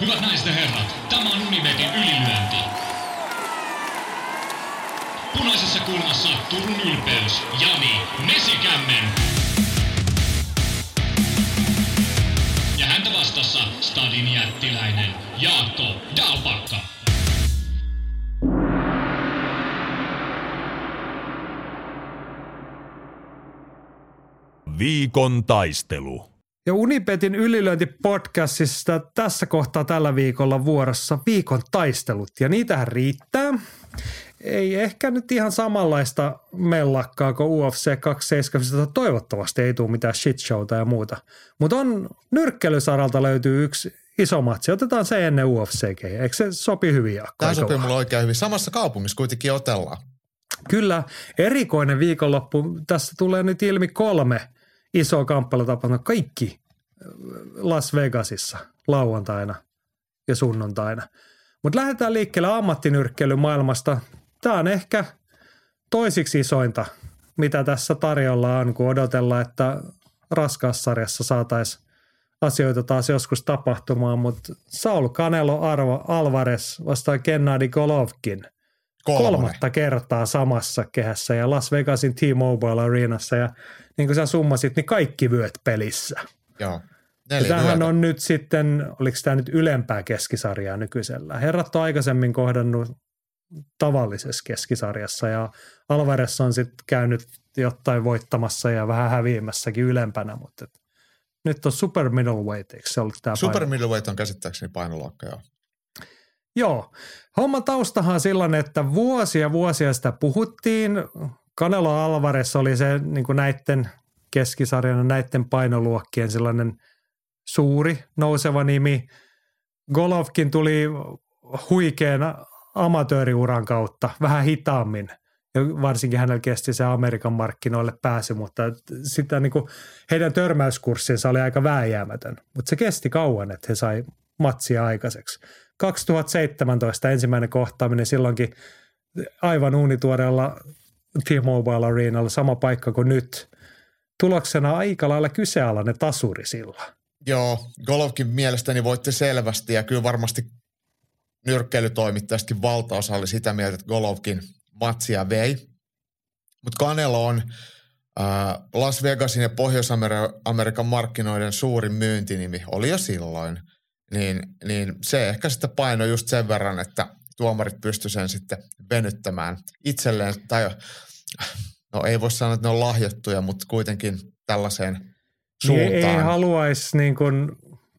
Hyvät naiset ja herrat, tämä on Unibetin ylilyönti. Punaisessa kulmassa Turun ylpeys, Jani Mesikämmen. Ja häntä vastassa Stadin jättiläinen Jaakko Dalpakka. Viikon taistelu. Ja Unipetin ylilöintipodcastissa tässä kohtaa tällä viikolla vuorossa viikon taistelut. Ja niitähän riittää. Ei ehkä nyt ihan samanlaista mellakkaa kuin UFC 270. Toivottavasti ei tule mitään shitshowta ja muuta. Mutta on nyrkkelysaralta löytyy yksi iso matsi. Otetaan se ennen UFC. Eikö se sopi hyvin, Jaakko? Tämä sopii mulle oikein hyvin. Samassa kaupungissa kuitenkin otellaan. Kyllä, erikoinen viikonloppu. Tässä tulee nyt ilmi kolme isoa kamppailutapahtumaa. Kaikki äh, Las Vegasissa lauantaina ja sunnuntaina. Mutta lähdetään liikkeelle ammattinyrkkeilyn maailmasta. Tämä on ehkä toisiksi isointa, mitä tässä tarjolla on, kun odotellaan, että raskaassarjassa saataisiin asioita taas joskus tapahtumaan, mutta Saul Canelo Arvo Alvarez vastaan Gennady Golovkin – kolmatta kertaa samassa kehässä ja Las Vegasin T-Mobile Arenassa ja niin kuin sä summasit, niin kaikki vyöt pelissä. Joo. Ja Neljä tämähän on nyt sitten, oliko tämä nyt ylempää keskisarjaa nykyisellä. Herrat on aikaisemmin kohdannut tavallisessa keskisarjassa ja Alvarez on sitten käynyt jotain voittamassa ja vähän häviämässäkin ylempänä, mutta et nyt on super middleweight, eikö se ollut tämä Super middleweight on käsittääkseni painoluokka, joo. Joo. Homman taustahan on sellainen, että vuosia vuosia sitä puhuttiin. Canelo Alvarez oli se niin kuin näiden keskisarjan näiden painoluokkien sellainen suuri nouseva nimi. Golovkin tuli huikean amatööriuran kautta, vähän hitaammin. Ja varsinkin hänellä kesti se Amerikan markkinoille pääsy, mutta sitä niin kuin, heidän törmäyskurssinsa oli aika vääjäämätön. Mutta se kesti kauan, että he sai matsia aikaiseksi. 2017 ensimmäinen kohtaaminen silloinkin aivan uunituoreella T-Mobile Arenalla, sama paikka kuin nyt. Tuloksena aika lailla kyseenalainen tasuri sillä. Joo, Golovkin mielestäni voitti selvästi ja kyllä varmasti nyrkkeilytoimittajastakin valtaosa oli sitä mieltä, että Golovkin matsia vei. Mutta Canelo on äh, Las Vegasin ja Pohjois-Amerikan markkinoiden suurin myyntinimi, oli jo silloin. Niin, niin se ehkä sitten painoi just sen verran, että tuomarit pysty sen sitten venyttämään itselleen, tai no ei voi sanoa, että ne on lahjottuja, mutta kuitenkin tällaiseen Niin ei, suuntaan. ei haluaisi niin kuin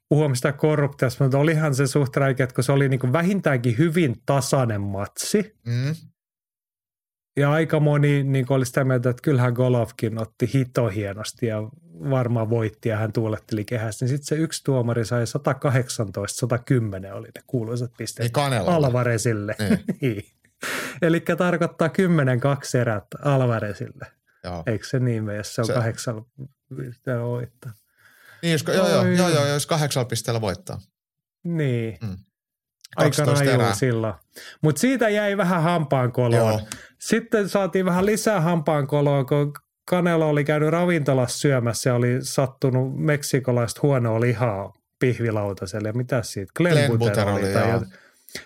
puhua mistään korruptiosta, mutta olihan se suht räikeä, että kun se oli niin kuin vähintäänkin hyvin tasainen matsi. Mm. Ja aika moni niin oli sitä mieltä, että kyllähän Golovkin otti hito hienosti ja varmaan voitti ja hän tuuletteli kehässä. Niin sitten se yksi tuomari sai 118-110 oli ne kuuluisat pisteet Niin. Alvarezille. Niin. Niin. Eli tarkoittaa 10-2 erät Alvarezille. Joo. Eikö se niin mene, jos se on Se- kahdeksan pisteellä voittaa? Niin, jos, joo, joo, joo, joo, jos kahdeksalla pisteellä voittaa. Niin. Mm. Aika 12 raju silloin. Mutta siitä jäi vähän hampaankoloon. Joo. Sitten saatiin vähän lisää hampaankoloa, kun Canelo oli käynyt ravintolassa syömässä ja oli sattunut meksikolaista huonoa lihaa pihvilautaselle. Ja mitä siitä? Glenbuteroli, Glenbuteroli. tai joo.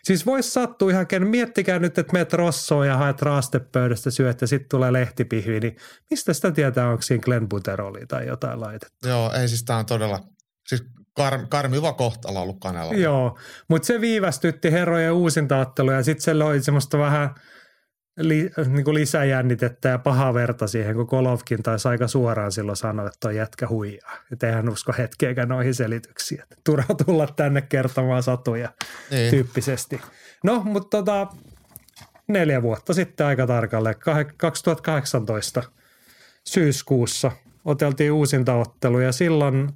Siis voisi sattua ihan ken. Miettikää nyt, että meet rossoon ja haet raastepöydästä syöt ja sitten tulee lehtipihvi, niin mistä sitä tietää, onko siinä Glenbuteroli tai jotain laitettu? Joo, ei siis tää on todella, siis kar, karmiva kohtalo ollut Canelolla. Joo, mutta se viivästytti herrojen uusintaottelua ja sitten se loi semmoista vähän li, niin kuin lisäjännitettä ja pahaa verta siihen, kun Kolovkin taisi aika suoraan silloin sanoa, että toi jätkä huijaa. Että eihän usko hetkeäkään noihin selityksiin. Että turha tulla tänne kertomaan satuja Niin. tyyppisesti. No, mutta tota, neljä vuotta sitten aika tarkalleen, kah- 2018 syyskuussa oteltiin uusintaottelu ja silloin,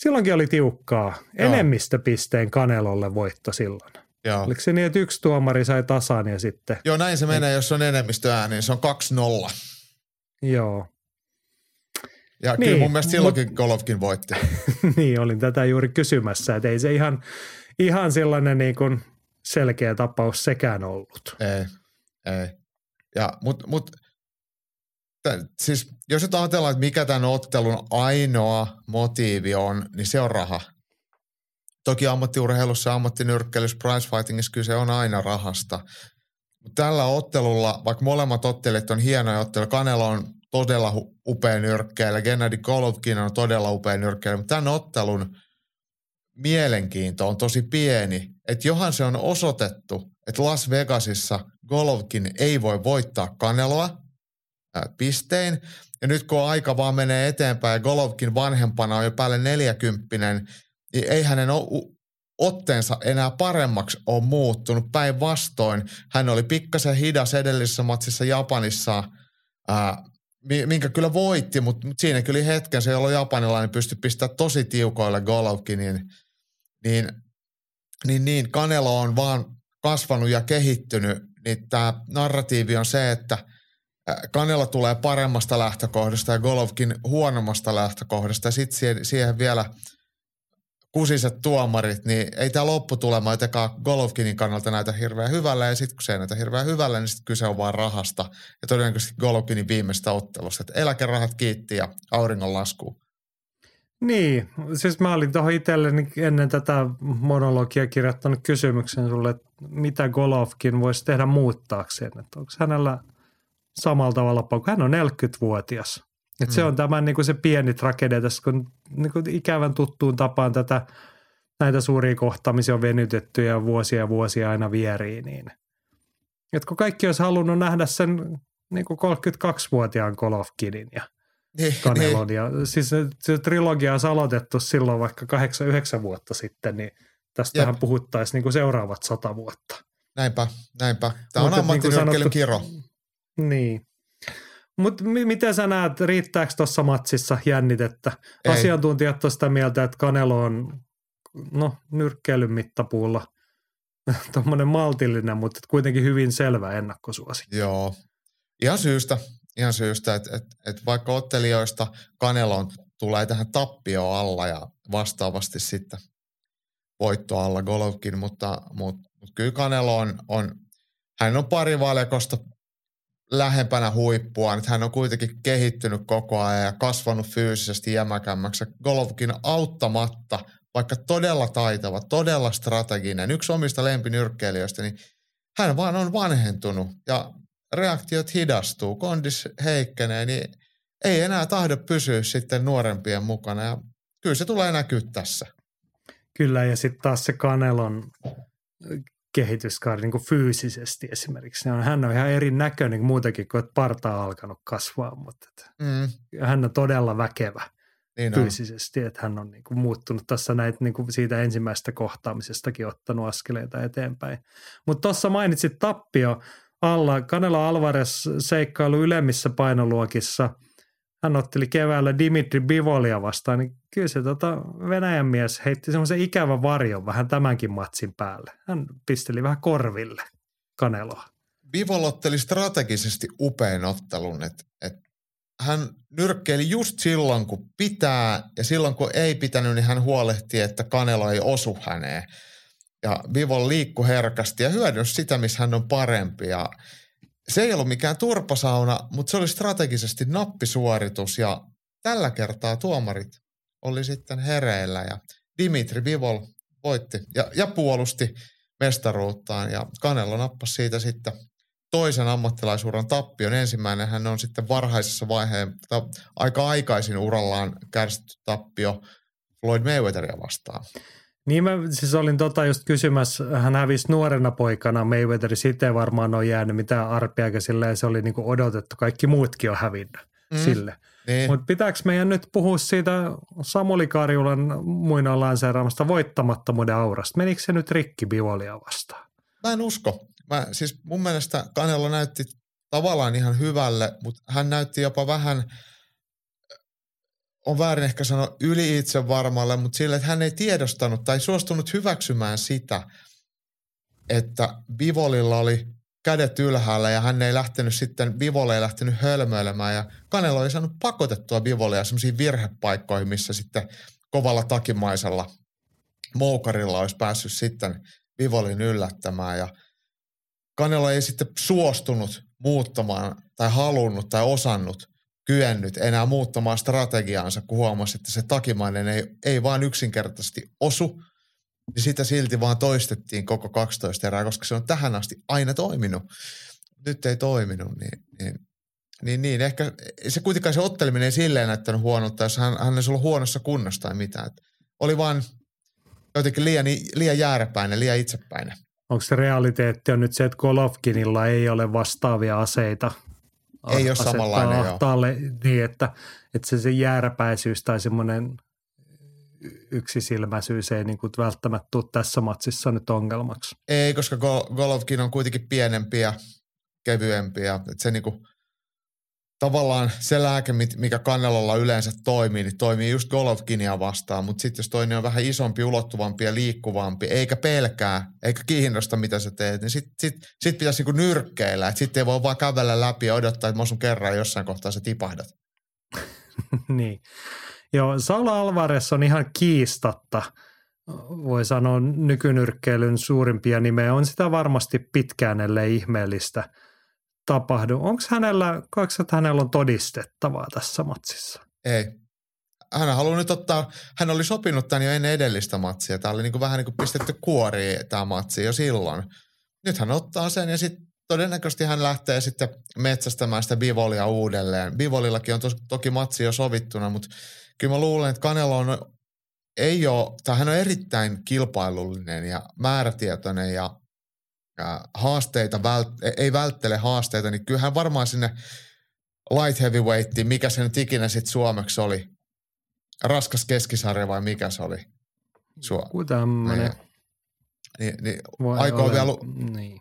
silloinkin oli tiukkaa. Joo. Enemmistöpisteen Kanelolle voitto silloin. Joo. Oliko se niin, että yksi tuomari sai tasan ja sitten, Joo, näin se menee, jos on enemmistö ääni, niin se on 2-0. joo. Ja Niin, kyllä mun mielestä silloinkin Golovkin voitti. niin, olin tätä juuri kysymässä, että ei se ihan, ihan sellainen niin kuin selkeä tapaus sekään ollut. Ei, ei. Ja, mut, mut, tä, siis jos nyt ajatellaan, että mikä tämän ottelun ainoa motiivi on, niin se on raha. Toki ammattiurheilussa ammattinyrkkeilyssä prizefightingissa kyse on aina rahasta. Tällä ottelulla, vaikka molemmat ottelijat on hienoja otteluja, Kanelo on todella upea nyrkkeilijä, Gennady Golovkin on todella upea nyrkkeilijä, mutta tämän ottelun mielenkiinto on tosi pieni. Että johan se on osoitettu, että Las Vegasissa Golovkin ei voi voittaa Kaneloa ää, pistein. Ja nyt kun aika vaan menee eteenpäin ja Golovkin vanhempana on jo päälle 40, niin ei hänen otteensa enää paremmaksi ole muuttunut. Päinvastoin hän oli pikkasen hidas edellisessä matsissa Japanissa, ää, minkä kyllä voitti, mutta, siinä kyllä hetken se, jolloin japanilainen pystyi pistämään tosi tiukoille Golovkinin, niin, niin, niin, niin Kanelo on vaan kasvanut ja kehittynyt, niin tämä narratiivi on se, että Kanela tulee paremmasta lähtökohdasta ja Golovkin huonommasta lähtökohdasta sitten siihen vielä – kusiset tuomarit, niin ei tämä lopputulema jotenkaan Golovkinin kannalta näitä hirveän hyvällä ja sitten kun se ei näitä hirveän hyvällä, niin sitten kyse on vain rahasta ja todennäköisesti Golovkinin viimeistä ottelusta. Että eläkerahat kiitti ja auringon lasku. Niin, siis mä olin tuohon itselleni ennen tätä monologia kirjoittanut kysymyksen sulle, että mitä Golovkin voisi tehdä muuttaakseen, että onko hänellä samalla tavalla, kun hän on 40-vuotias. Et se mm. on tämä niin kuin se pieni tragedia tässä, kun niin kuin ikävän tuttuun tapaan tätä, näitä suuria kohtaamisia on venytetty ja vuosia ja vuosia aina vieriin. Niin. Et kun kaikki olisi halunnut nähdä sen niin kuin 32-vuotiaan Golovkinin ja niin, Kanelon. Niin. Ja siis se, se trilogia on aloitettu silloin vaikka 8-9 vuotta sitten, niin tästähän Jep. puhuttaisiin niin kuin seuraavat sata vuotta. Näinpä, näinpä. Tämä on ammattinyrkkeilyn niin kiro. Niin. Mutta m- miten sä näet, riittääkö tuossa matsissa jännitettä? Ei. Asiantuntijat on sitä mieltä, että Kanelo on no, nyrkkeilyn mittapuulla tuommoinen maltillinen, mutta kuitenkin hyvin selvä ennakkosuosi. Joo, ihan syystä, ihan syystä että et, et vaikka ottelijoista Kanelon tulee tähän tappio alla ja vastaavasti sitten voitto alla Golovkin, mutta, mutta, mutta kyllä Kanelo on, on hän on pari valjakosta lähempänä huippua, että hän on kuitenkin kehittynyt koko ajan ja kasvanut fyysisesti jämäkämmäksi. Golovkin auttamatta, vaikka todella taitava, todella strateginen, yksi omista lempinyrkkeilijöistä, niin hän vaan on vanhentunut ja reaktiot hidastuu, kondis heikkenee, niin ei enää tahdo pysyä sitten nuorempien mukana ja kyllä se tulee näkyä tässä. Kyllä ja sitten taas se Kanelon kehityskaari niin kuin fyysisesti esimerkiksi. Hän on ihan erinäköinen kuin muutenkin, kuin että parta on alkanut kasvaa, mutta että mm. hän on todella väkevä niin fyysisesti, on. että hän on niin kuin muuttunut tässä näitä niin kuin siitä ensimmäisestä kohtaamisestakin ottanut askeleita eteenpäin. Mutta tuossa mainitsit tappio alla, Kanela Alvarez seikkailu ylemmissä painoluokissa – hän otteli keväällä Dimitri Bivolia vastaan, niin kyllä se tota Venäjän mies heitti semmoisen ikävän varjon vähän tämänkin matsin päälle. Hän pisteli vähän korville Kaneloa. Bivol otteli strategisesti upean ottelun, että et hän nyrkkeili just silloin, kun pitää ja silloin, kun ei pitänyt, niin hän huolehti, että Kanelo ei osu häneen. Ja Bivol liikku herkästi ja hyödynsi sitä, missä hän on parempi. Ja se ei ollut mikään turpasauna, mutta se oli strategisesti nappisuoritus ja tällä kertaa tuomarit oli sitten hereillä ja Dimitri Vivol voitti ja, ja puolusti mestaruuttaan ja Kanelo nappasi siitä sitten toisen ammattilaisuuran tappion. Ensimmäinen hän on sitten varhaisessa vaiheen, aika aikaisin urallaan kärsitty tappio Floyd Mayweatheria vastaan. Niin mä siis olin tota just kysymässä, hän hävisi nuorena poikana Mayweather, sitten varmaan on jäänyt mitään arpeakin silleen, se oli niinku odotettu, kaikki muutkin on hävinnyt mm. sille. Niin. Mutta pitääkö meidän nyt puhua siitä Samuli Karjulan muinoin lanseeraamasta voittamattomuuden aurasta? Menikö se nyt rikki Bivolia vastaan? Mä en usko. Mä, siis mun mielestä Kanelo näytti tavallaan ihan hyvälle, mutta hän näytti jopa vähän – on väärin ehkä sanoa yli itse varmalle, mutta sille, että hän ei tiedostanut tai suostunut hyväksymään sitä, että Bivolilla oli kädet ylhäällä ja hän ei lähtenyt sitten, Bivole ei lähtenyt hölmöilemään ja Kanelo ei saanut pakotettua Bivolia sellaisiin virhepaikkoihin, missä sitten kovalla takimaisella moukarilla olisi päässyt sitten Bivolin yllättämään ja Kanelo ei sitten suostunut muuttamaan tai halunnut tai osannut kyennyt enää muuttamaan strategiaansa, kun huomasi, että se takimainen ei, ei vaan yksinkertaisesti osu. niin sitä silti vaan toistettiin koko 12 erää, koska se on tähän asti aina toiminut. Nyt ei toiminut, niin, niin, niin, niin ehkä se kuitenkaan se otteleminen ei silleen näyttänyt huonolta, jos hän, hän olisi ollut huonossa kunnossa tai mitään. Et oli vaan jotenkin liian, liian jääräpäinen, liian itsepäinen. Onko se realiteetti on nyt se, että Golovkinilla ei ole vastaavia aseita? Ei ole samanlainen, ahtaalle, niin, että, että se, se jääräpäisyys tai semmoinen yksisilmäisyys ei niin kuin välttämättä tule tässä matsissa nyt ongelmaksi. Ei, koska Golovkin on kuitenkin pienempi ja kevyempi ja että se niin kuin, tavallaan se lääke, mikä kannelolla yleensä toimii, niin toimii just Golovkinia vastaan, mutta sitten jos toinen on vähän isompi, ulottuvampi ja liikkuvampi, eikä pelkää, eikä kiinnosta mitä sä teet, niin sitten sit, sit pitäisi niinku nyrkkeillä, että sitten ei voi vaan kävellä läpi ja odottaa, että mä sun kerran jossain kohtaa sä tipahdat. niin. Joo, Saula Alvarez on ihan kiistatta, voi sanoa nykynyrkkeilyn suurimpia nimeä. On sitä varmasti pitkään, ellei ihmeellistä tapahdu. Onko hänellä, koetko, että hänellä on todistettavaa tässä matsissa? Ei. Hän haluaa nyt ottaa, hän oli sopinut tämän jo ennen edellistä matsia. Tämä oli niin kuin vähän niin kuin pistetty kuoriin tämä matsi jo silloin. Nyt hän ottaa sen ja sitten todennäköisesti hän lähtee sitten metsästämään sitä Bivolia uudelleen. Bivolillakin on tos, toki matsi jo sovittuna, mutta kyllä mä luulen, että Kanelo on, ei ole, tai hän on erittäin kilpailullinen ja määrätietoinen ja, ja haasteita, vält, ei välttele haasteita, niin kyllähän varmaan sinne light heavyweightiin, mikä se nyt ikinä sitten suomeksi oli, raskas keskisarja vai mikä se oli? Joku tämmöinen. Niin, niin, aikoo vielä, niin.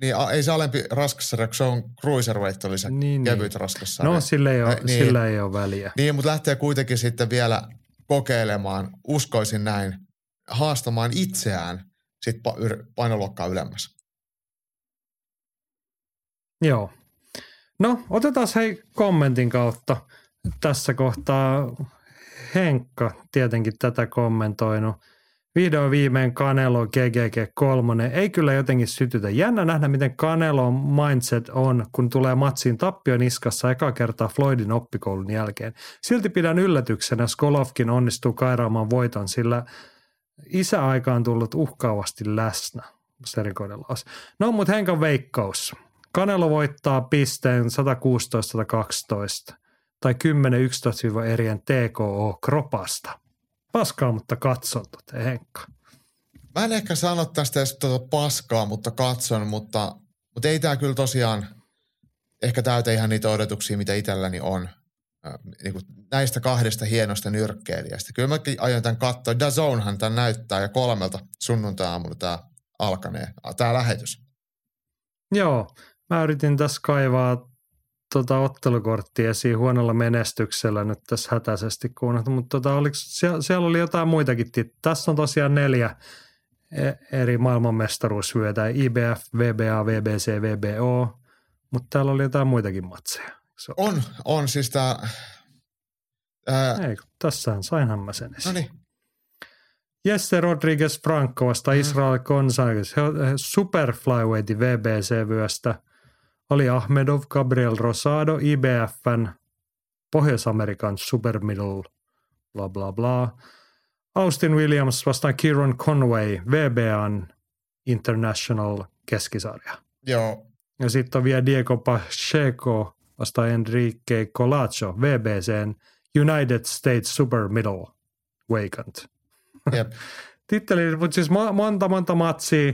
Niin, ei se alempi raskassarja, kun se on cruiserweight oli se niin, kevyt niin. raskassarja. No sillä ei, ole, niin, sillä ei ole väliä. Niin, mutta lähtee kuitenkin sitten vielä kokeilemaan, uskoisin näin, haastamaan itseään sit painoluokkaa ylemmäs. Joo. No, otetaan hei kommentin kautta tässä kohtaa. Henkka tietenkin tätä kommentoinut – Vihdoin viimein Kanelo GGG3 ei kyllä jotenkin sytytä. Jännä nähdä, miten Kanelon mindset on, kun tulee matsiin tappio niskassa eka kertaa Floydin oppikoulun jälkeen. Silti pidän yllätyksenä, jos Golovkin onnistuu kairaamaan voiton, sillä isäaika on tullut uhkaavasti läsnä. Serikoiden laus. No, mutta Henkan veikkaus. Kanelo voittaa pisteen 116-112 tai 10-11 erien TKO Kropasta – paskaa, mutta katson tuota, Henkka. Mä en ehkä sano tästä edes tuota paskaa, mutta katson, mutta, mutta ei tämä kyllä tosiaan ehkä täytä ihan niitä odotuksia, mitä itselläni on. Niin kuin näistä kahdesta hienosta nyrkkeilijästä. Kyllä mäkin aion tämän katsoa. Dazonhan tämän näyttää ja kolmelta sunnuntai-aamulla tämä alkanee, tämä lähetys. Joo, mä yritin tässä kaivaa tota ottelukorttia esiin huonolla menestyksellä nyt tässä hätäisesti kuunneltu, mutta tota, oliko, siellä, siellä, oli jotain muitakin. Tässä on tosiaan neljä e- eri maailmanmestaruusvyötä, IBF, VBA, VBC, VBO, mutta täällä oli jotain muitakin matseja. So. On, on siis tämä... Ää... Ei, tässähän sainhan mä sen esiin. No niin. Jesse Rodriguez Franco vasta mm. Israel Gonzalez, Super Flyweightin VBC-vyöstä – Ali Ahmedov, Gabriel Rosado, IBFn, Pohjois-Amerikan Super Middle, bla bla bla. Austin Williams vastaan Kieron Conway, VBAn International keskisarja. Joo. Ja sitten on vielä Diego Pacheco vastaan Enrique Colacho, VBCn United States Super Middle Vacant. Jep. Titteli, mutta siis monta monta matsia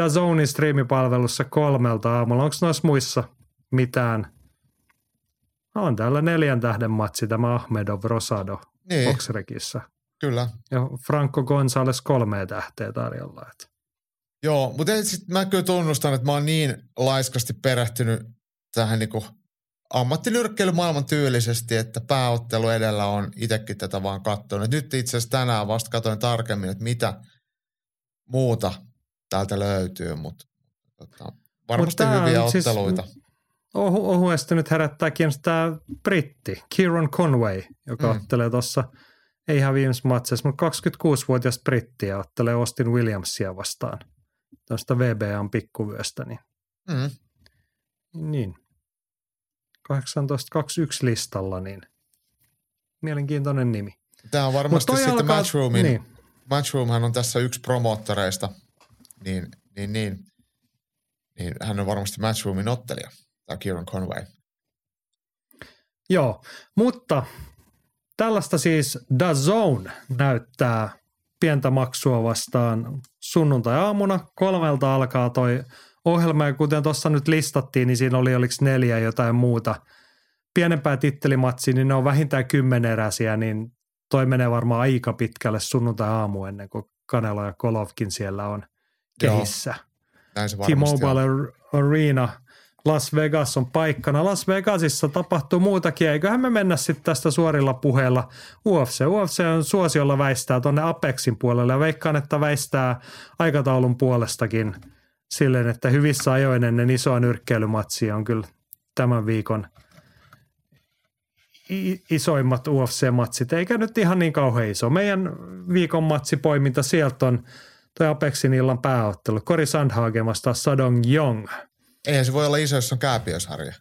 Dazonin striimipalvelussa kolmelta aamulla. Onko noissa muissa mitään? On täällä neljän tähden matsi tämä Ahmedov Rosado niin. Boxrekissä. Kyllä. Ja Franco Gonzales kolme tähteä tarjolla. Että. Joo, mutta sit mä kyllä tunnustan, että mä oon niin laiskasti perehtynyt tähän niinku ammattinyrkkeilymaailman tyylisesti, että pääottelu edellä on itsekin tätä vaan katsonut. Nyt itse asiassa tänään vasta katsoin tarkemmin, että mitä muuta täältä löytyy, mutta tota, varmasti Mut hyviä siis otteluita. Ohu, ohuesti nyt herättää kiinnostaa britti, Kieran Conway, joka mm. ottelee tuossa, ei ihan viimeisessä matsissa, mutta 26-vuotias brittiä ottelee Austin Williamsia vastaan. Tuosta VBAn pikkuvyöstä, niin, mm. niin. 18.21 listalla, niin mielenkiintoinen nimi. Tämä on varmasti sitten alkaa, Matchroomin niin. Matchroomhan on tässä yksi promoottoreista, niin, niin, niin, niin hän on varmasti Matchroomin ottelija, tämä Kieran Conway. Joo, mutta tällaista siis Zone näyttää pientä maksua vastaan sunnuntai-aamuna. Kolmelta alkaa toi ohjelma ja kuten tuossa nyt listattiin, niin siinä oli oliko neljä jotain muuta pienempää tittelimatsia, niin ne on vähintään kymmeneräisiä, niin toi menee varmaan aika pitkälle sunnuntai-aamu ennen kuin Kanelo ja Kolovkin siellä on kehissä. T-Mobile Arena Las Vegas on paikkana. Las Vegasissa tapahtuu muutakin. Eiköhän me mennä sitten tästä suorilla puheella UFC. UFC on suosiolla väistää tuonne Apexin puolelle ja veikkaan, että väistää aikataulun puolestakin silleen, että hyvissä ajoin ennen isoa nyrkkeilymatsia on kyllä tämän viikon isoimmat UFC-matsit, eikä nyt ihan niin kauhean iso. Meidän viikon matsipoiminta sieltä on toi Apexin illan pääottelu. Kori Sandhagen vastaa Sadong Jong – Eihän se voi olla iso, jos on kääpiösarja.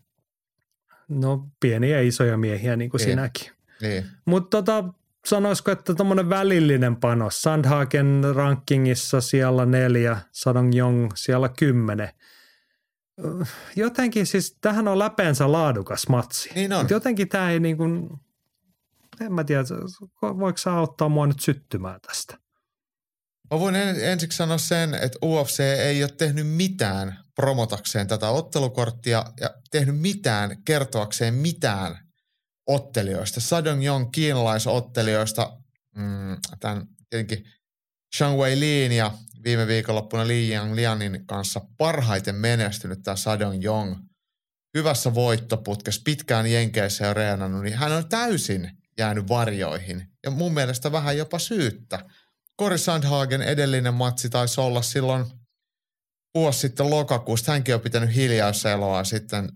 No pieniä ja isoja miehiä niin kuin niin. sinäkin. Niin. Mutta tota, sanoisiko, että tuommoinen välillinen panos. Sandhagen rankingissa siellä neljä, Sadong Jong siellä kymmenen. Jotenkin siis, tähän on läpeensä laadukas matsi. Niin on. jotenkin tämä ei niin kuin, en mä tiedä, voiko sä auttaa mua nyt syttymään tästä? Mä voin ensiksi sanoa sen, että UFC ei ole tehnyt mitään promotakseen tätä ottelukorttia ja tehnyt mitään kertoakseen mitään ottelijoista. Sadong Jong kiinalaisottelijoista, mm, tämän tietenkin Shang Wei Lin ja viime viikonloppuna Li Yang Lianin kanssa parhaiten menestynyt tämä Sadong Jong. Hyvässä voittoputkessa, pitkään Jenkeissä jo reenannut, niin hän on täysin jäänyt varjoihin. Ja mun mielestä vähän jopa syyttä. Kori Sandhagen edellinen matsi taisi olla silloin – vuosi sitten lokakuusta. Hänkin on pitänyt hiljaiseloa sitten.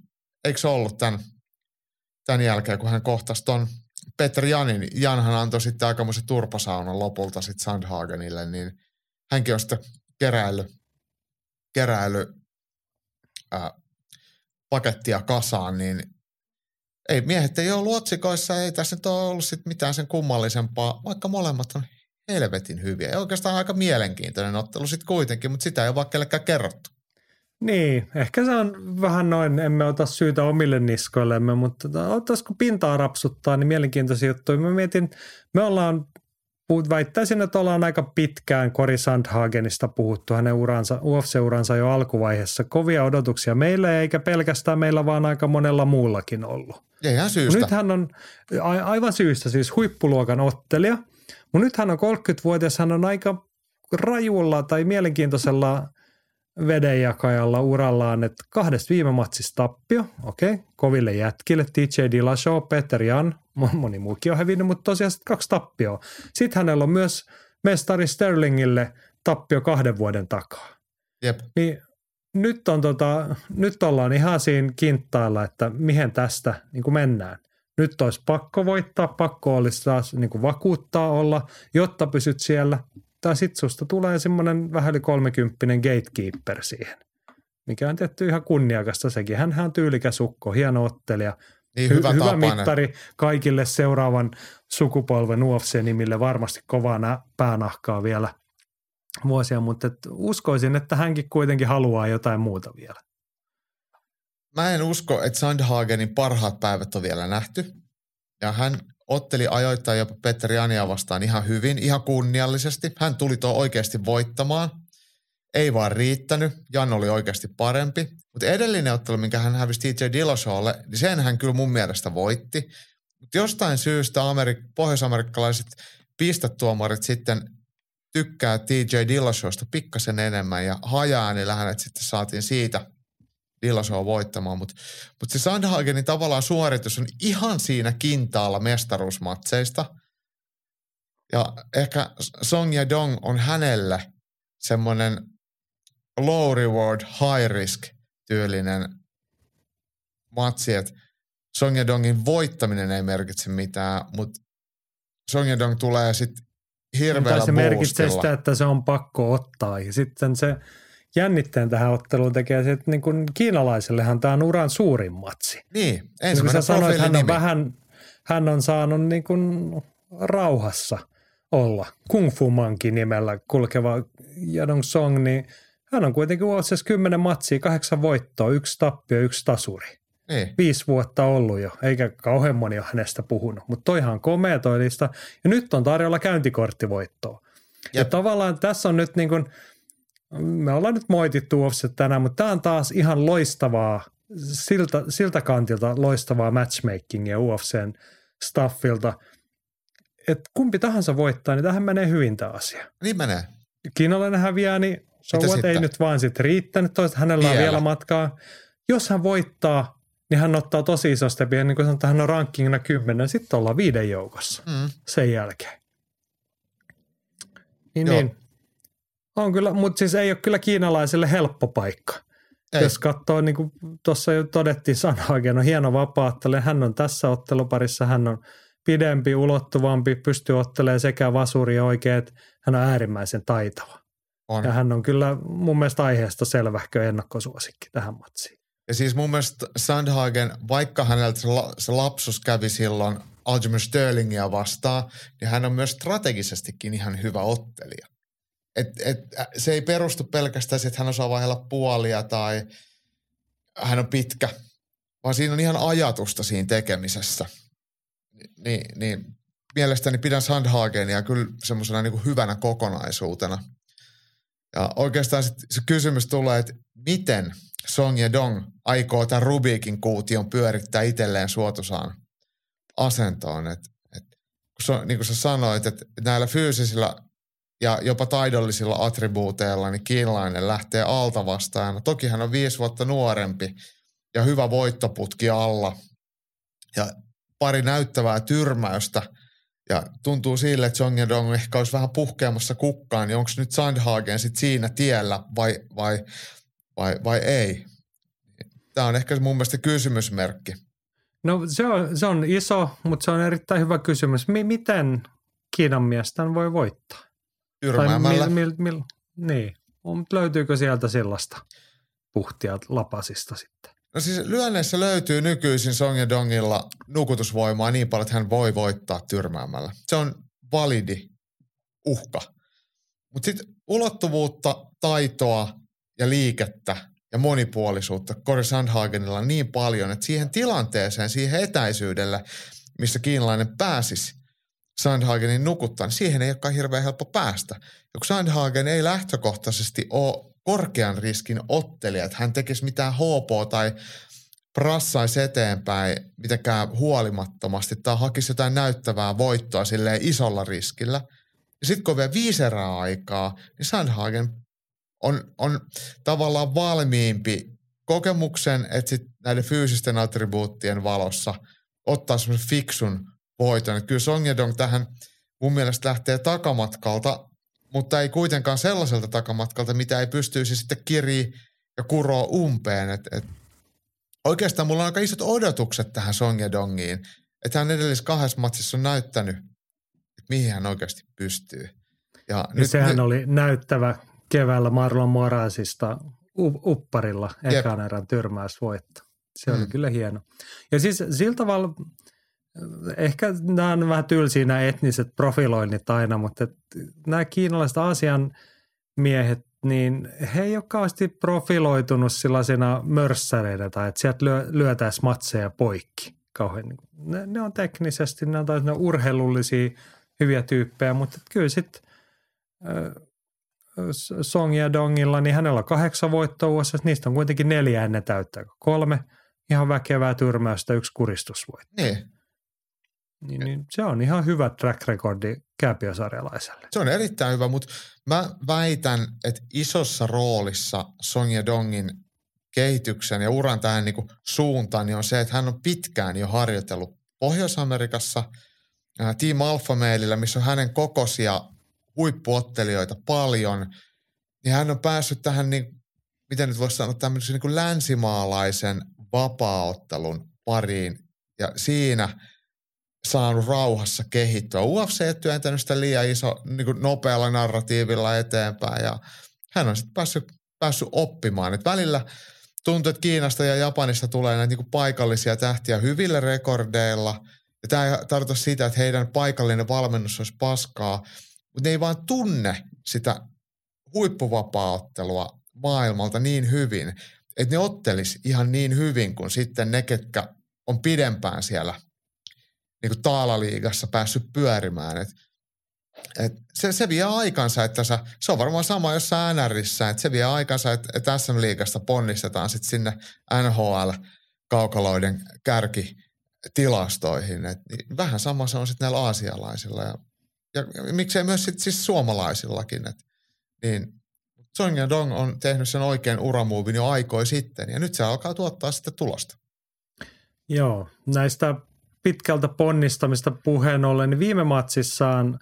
Eikö se ollut tämän, tämän jälkeen, kun hän kohtasi ton Peter Janin. Janhan antoi sitten aikamoisen turpasaunan lopulta sitten Sandhagenille, niin hänkin on sitten keräily, keräily ää, pakettia kasaan, niin ei miehet ei ollut otsikoissa, ei tässä nyt ole ollut sit mitään sen kummallisempaa, vaikka molemmat on helvetin hyviä. Ja oikeastaan aika mielenkiintoinen ottelu sitten kuitenkin, mutta sitä ei ole kellekään kerrottu. Niin, ehkä se on vähän noin, emme ota syytä omille niskoillemme, mutta tota, ottaisiko pintaa rapsuttaa, niin mielenkiintoisia juttuja. Mä mietin, me ollaan, väittäisin, että ollaan aika pitkään Kori Sandhagenista puhuttu hänen uransa, UFC-uransa jo alkuvaiheessa. Kovia odotuksia meille, eikä pelkästään meillä, vaan aika monella muullakin ollut. Ja ihan syystä. Nyt hän on aivan syystä siis huippuluokan ottelija – mutta nyt hän on 30-vuotias, hän on aika rajulla tai mielenkiintoisella vedenjakajalla urallaan, että kahdesta viime matsista tappio, okei, okay, koville jätkille, TJ Dillashaw, Peter Jan, moni muukin on hävinnyt, mutta tosiaan kaksi tappioa. Sitten hänellä on myös mestari Sterlingille tappio kahden vuoden takaa. Jep. Niin nyt, on tota, nyt ollaan ihan siinä kinttailla, että mihin tästä niin kuin mennään nyt olisi pakko voittaa, pakko olisi taas niin kuin vakuuttaa olla, jotta pysyt siellä. Tai sitten susta tulee semmoinen vähän yli kolmekymppinen gatekeeper siihen, mikä on tehty ihan kunniakasta sekin. Hän on tyylikäs ukko, hieno ottelija. Niin, hyvä, Hy- hyvä mittari kaikille seuraavan sukupolven UFC-nimille. Varmasti kovaa päänahkaa vielä vuosia, mutta et uskoisin, että hänkin kuitenkin haluaa jotain muuta vielä. Mä en usko, että Sandhagenin parhaat päivät on vielä nähty. Ja hän otteli ajoittain jopa Petteri Jania vastaan ihan hyvin, ihan kunniallisesti. Hän tuli tuo oikeasti voittamaan. Ei vaan riittänyt. Jan oli oikeasti parempi. Mutta edellinen ottelu, minkä hän hävisi TJ Dillashawlle, niin sen hän kyllä mun mielestä voitti. Mutta jostain syystä Amerik- pohjoisamerikkalaiset pistätuomarit sitten tykkää TJ Dillashawsta pikkasen enemmän ja hajaäänillä hänet sitten saatiin siitä Dillashaw voittamaan, mutta mut se Sandhagenin tavallaan suoritus on ihan siinä kintaalla mestaruusmatseista. Ja ehkä Song ja Dong on hänelle semmoinen low reward, high risk tyylinen matsi, että Song ja Dongin voittaminen ei merkitse mitään, mutta Song ja Dong tulee sitten hirveällä se merkitsee sitä, että se on pakko ottaa. Ja sitten se jännitteen tähän otteluun tekee se, että niin kuin kiinalaisellehan tämä on uran suurin matsi. Niin, ensimmäinen niin sanoit, hän on vähän, hän on saanut niin kuin rauhassa olla. Kung Fu Monkey nimellä kulkeva Jadong Song, niin hän on kuitenkin UFCssä kymmenen matsia, kahdeksan voittoa, yksi tappio, yksi tasuri. Niin. Viisi vuotta ollut jo, eikä kauhean moni ole hänestä puhunut. Mutta toihan on komea toi lista. Ja nyt on tarjolla käyntikorttivoittoa. Ja tavallaan tässä on nyt niin kuin, me ollaan nyt moitittu UFC tänään, mutta tämä on taas ihan loistavaa, siltä, siltä kantilta loistavaa matchmakingia UFCn staffilta. Että kumpi tahansa voittaa, niin tähän menee hyvin tämä asia. Niin menee. Kiinalainen häviää, niin so what, ei nyt vaan sit riittänyt. Toista hänellä on Vielä. vielä matkaa. Jos hän voittaa, niin hän ottaa tosi iso stepi. Niin kuin sanotaan, hän on rankingina kymmenen, sitten ollaan viiden joukossa Mm. sen jälkeen. Niin, Joo. niin. On kyllä, mutta siis ei ole kyllä kiinalaiselle helppo paikka. Ei. Jos katsoo, niin kuin tuossa jo todettiin Sanhagen, on hieno vapaattelija. Hän on tässä otteluparissa, hän on pidempi, ulottuvampi, pystyy ottelemaan sekä vasuri oikein, että hän on äärimmäisen taitava. On. Ja hän on kyllä mun mielestä aiheesta selvähkö ennakkosuosikki tähän matsiin. Ja siis mun mielestä Sandhagen, vaikka häneltä se, la, se lapsus kävi silloin Aljamain Sterlingia vastaan, niin hän on myös strategisestikin ihan hyvä ottelija. Et, et, se ei perustu pelkästään siihen, että hän osaa vaihella puolia tai hän on pitkä, vaan siinä on ihan ajatusta siinä tekemisessä. Ni, niin mielestäni pidän Sandhagenia kyllä semmoisena niin hyvänä kokonaisuutena. Ja oikeastaan sit se kysymys tulee, että miten Song Dong aikoo tämän Rubikin kuution pyörittää itselleen suotusaan asentoon. Et, et, kun so, niin kuin sä sanoit, että näillä fyysisillä ja jopa taidollisilla attribuuteilla, niin kiinalainen lähtee alta vastaajana. Toki hän on viisi vuotta nuorempi ja hyvä voittoputki alla ja pari näyttävää tyrmäystä. Ja tuntuu sille, että Song Dong ehkä olisi vähän puhkeamassa kukkaan, niin onko nyt Sandhagen sitten siinä tiellä vai, vai, vai, vai ei? Tämä on ehkä mun mielestä kysymysmerkki. No se on, se on iso, mutta se on erittäin hyvä kysymys. Mi- miten Kiinan mies tämän voi voittaa? Tyrmäämällä. mil, mil, mil, niin, mutta löytyykö sieltä sellaista puhtia lapasista sitten? No siis lyönneissä löytyy nykyisin Song Dongilla nukutusvoimaa niin paljon, että hän voi voittaa tyrmäämällä. Se on validi uhka. Mutta sitten ulottuvuutta, taitoa ja liikettä ja monipuolisuutta Kori Sandhagenilla on niin paljon, että siihen tilanteeseen, siihen etäisyydelle, missä kiinalainen pääsisi Sandhagenin nukuttaa, niin siihen ei olekaan hirveän helppo päästä. Ja kun Sandhagen ei lähtökohtaisesti ole korkean riskin ottelija, että hän tekisi mitään HP tai prassaisi eteenpäin mitenkään huolimattomasti tai hakisi jotain näyttävää voittoa silleen isolla riskillä. Ja sitten kun on vielä viisi erää aikaa, niin Sandhagen on, on tavallaan valmiimpi kokemuksen, että sit näiden fyysisten attribuuttien valossa ottaa semmoisen fiksun voiton. Kyllä Song Yedong tähän mun mielestä lähtee takamatkalta, mutta ei kuitenkaan sellaiselta takamatkalta, mitä ei pystyisi sitten kiri ja kuroa umpeen. Et, et oikeastaan mulla on aika isot odotukset tähän Song Yedongiin, että hän edellisessä kahdessa matsissa on näyttänyt, että mihin hän oikeasti pystyy. Ja Nyt, sehän nyt, oli näyttävä keväällä Marlon Moraisista upparilla ekan erän tyrmäysvoitto. Se oli mm. kyllä hieno. Ja siis sillä tavalla, ehkä nämä on vähän tylsiä nämä etniset profiloinnit aina, mutta nämä kiinalaiset Aasian miehet, niin he ei ole kauheasti profiloitunut sellaisena mörssäreitä tai että sieltä lyö, lyötäisiin matseja poikki kauhean. Ne, ne on teknisesti, ne on taas ne urheilullisia hyviä tyyppejä, mutta kyllä sitten Song ja Dongilla, niin hänellä on kahdeksan voittoa vuosissa, niistä on kuitenkin neljä ennen täyttää. Kolme ihan väkevää tyrmäystä, yksi kuristusvoitto. Niin. Niin, niin se on ihan hyvä track recordi kääpiösarjalaiselle. Se on erittäin hyvä, mutta mä väitän, että isossa roolissa Song ja Dongin kehityksen ja uran tähän niin suuntaan niin on se, että hän on pitkään jo harjoitellut Pohjois-Amerikassa Team Alpha Mailillä, missä on hänen kokoisia huippuottelijoita paljon, niin hän on päässyt tähän, niin, miten nyt voisi sanoa, tämmöisen niin kuin länsimaalaisen vapaaottelun pariin ja siinä saanut rauhassa kehittyä. UFC ei työntänyt sitä liian iso, niin kuin nopealla narratiivilla eteenpäin ja hän on sitten päässyt, päässyt oppimaan. Et välillä tuntuu, että Kiinasta ja Japanista tulee näitä niin kuin paikallisia tähtiä hyvillä rekordeilla Ja tämä ei tarkoita sitä, että heidän paikallinen valmennus olisi paskaa, mutta ne ei vaan tunne sitä huippuvapaaottelua maailmalta niin hyvin, että ne ottelis ihan niin hyvin kuin sitten ne, ketkä on pidempään siellä niin kuin taalaliigassa päässyt pyörimään. Et, et se, se vie aikansa, että sä, se on varmaan sama jossain NRissä, että se vie aikansa, että, että SM-liigasta ponnistetaan sitten sinne NHL-kaukaloiden kärkitilastoihin. Et, niin vähän sama se on sitten näillä aasialaisilla ja, ja, miksei myös sit siis suomalaisillakin. Et, niin Song ja Dong on tehnyt sen oikein uramuuvin jo aikoi sitten ja nyt se alkaa tuottaa sitten tulosta. Joo, näistä pitkältä ponnistamista puheen ollen, niin viime matsissaan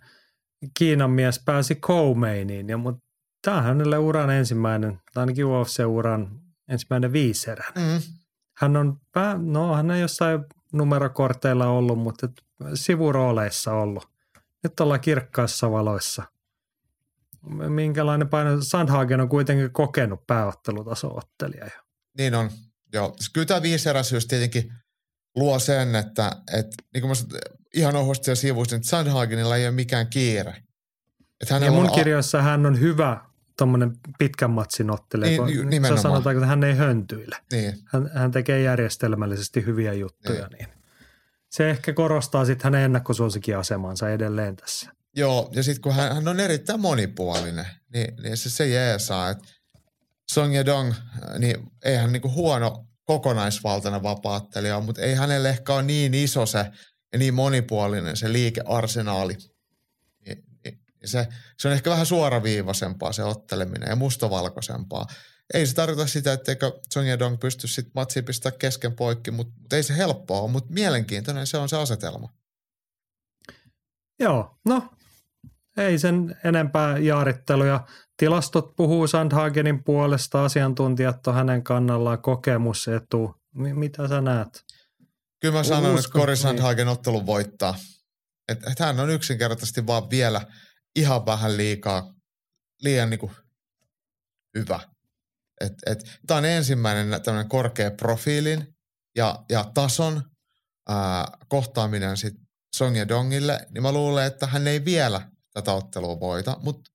Kiinan mies pääsi Koumeiniin, ja mutta tämä on hänelle uran ensimmäinen, tai ainakin UFC-uran ensimmäinen viiserä. Mm. Hän on, pää, no hän on jossain numerokorteilla ollut, mutta sivurooleissa ollut. Nyt ollaan kirkkaissa valoissa. Minkälainen paino? Sandhagen on kuitenkin kokenut pääottelutaso-ottelija jo. Niin on, joo. Kyllä tämä viiseräisyys tietenkin – luo sen, että, että niin kuin mä sanoin, ihan ohuasti ja sivuisin, että Sandhagenilla ei ole mikään kiire. Että ja mun on... kirjoissa hän on hyvä tuommoinen pitkän matsin ottelija, niin, kun sanotaan, että hän ei höntyile. Niin. Hän, hän tekee järjestelmällisesti hyviä juttuja. Niin. niin. Se ehkä korostaa sitten hänen ennakkosuosikin asemansa edelleen tässä. Joo, ja sitten kun hän, hän on erittäin monipuolinen, niin, niin se, se jeesaa, että Song Yedong, niin eihän niinku huono kokonaisvaltainen vapaattelija mutta ei hänelle ehkä ole niin iso se ja niin monipuolinen se liikearsenaali. Se, se on ehkä vähän suoraviivaisempaa se otteleminen ja mustavalkoisempaa. Ei se tarkoita sitä, etteikö Song Dong pysty sitten matsiin pistää kesken poikki, mutta mut ei se helppoa ole, mutta mielenkiintoinen se on se asetelma. Joo, no ei sen enempää jaaritteluja. Tilastot puhuu Sandhagenin puolesta, asiantuntijat on hänen kannallaan kokemusetu. M- mitä sä näet? Kyllä mä sanon, että Kori Sandhagen ottelun voittaa. Että et hän on yksinkertaisesti vaan vielä ihan vähän liikaa, liian niinku hyvä. Et, et, Tämä on ensimmäinen tämmöinen korkea profiilin ja, ja tason ää, kohtaaminen sit Song ja Dongille, niin mä luulen, että hän ei vielä tätä ottelua voita, mutta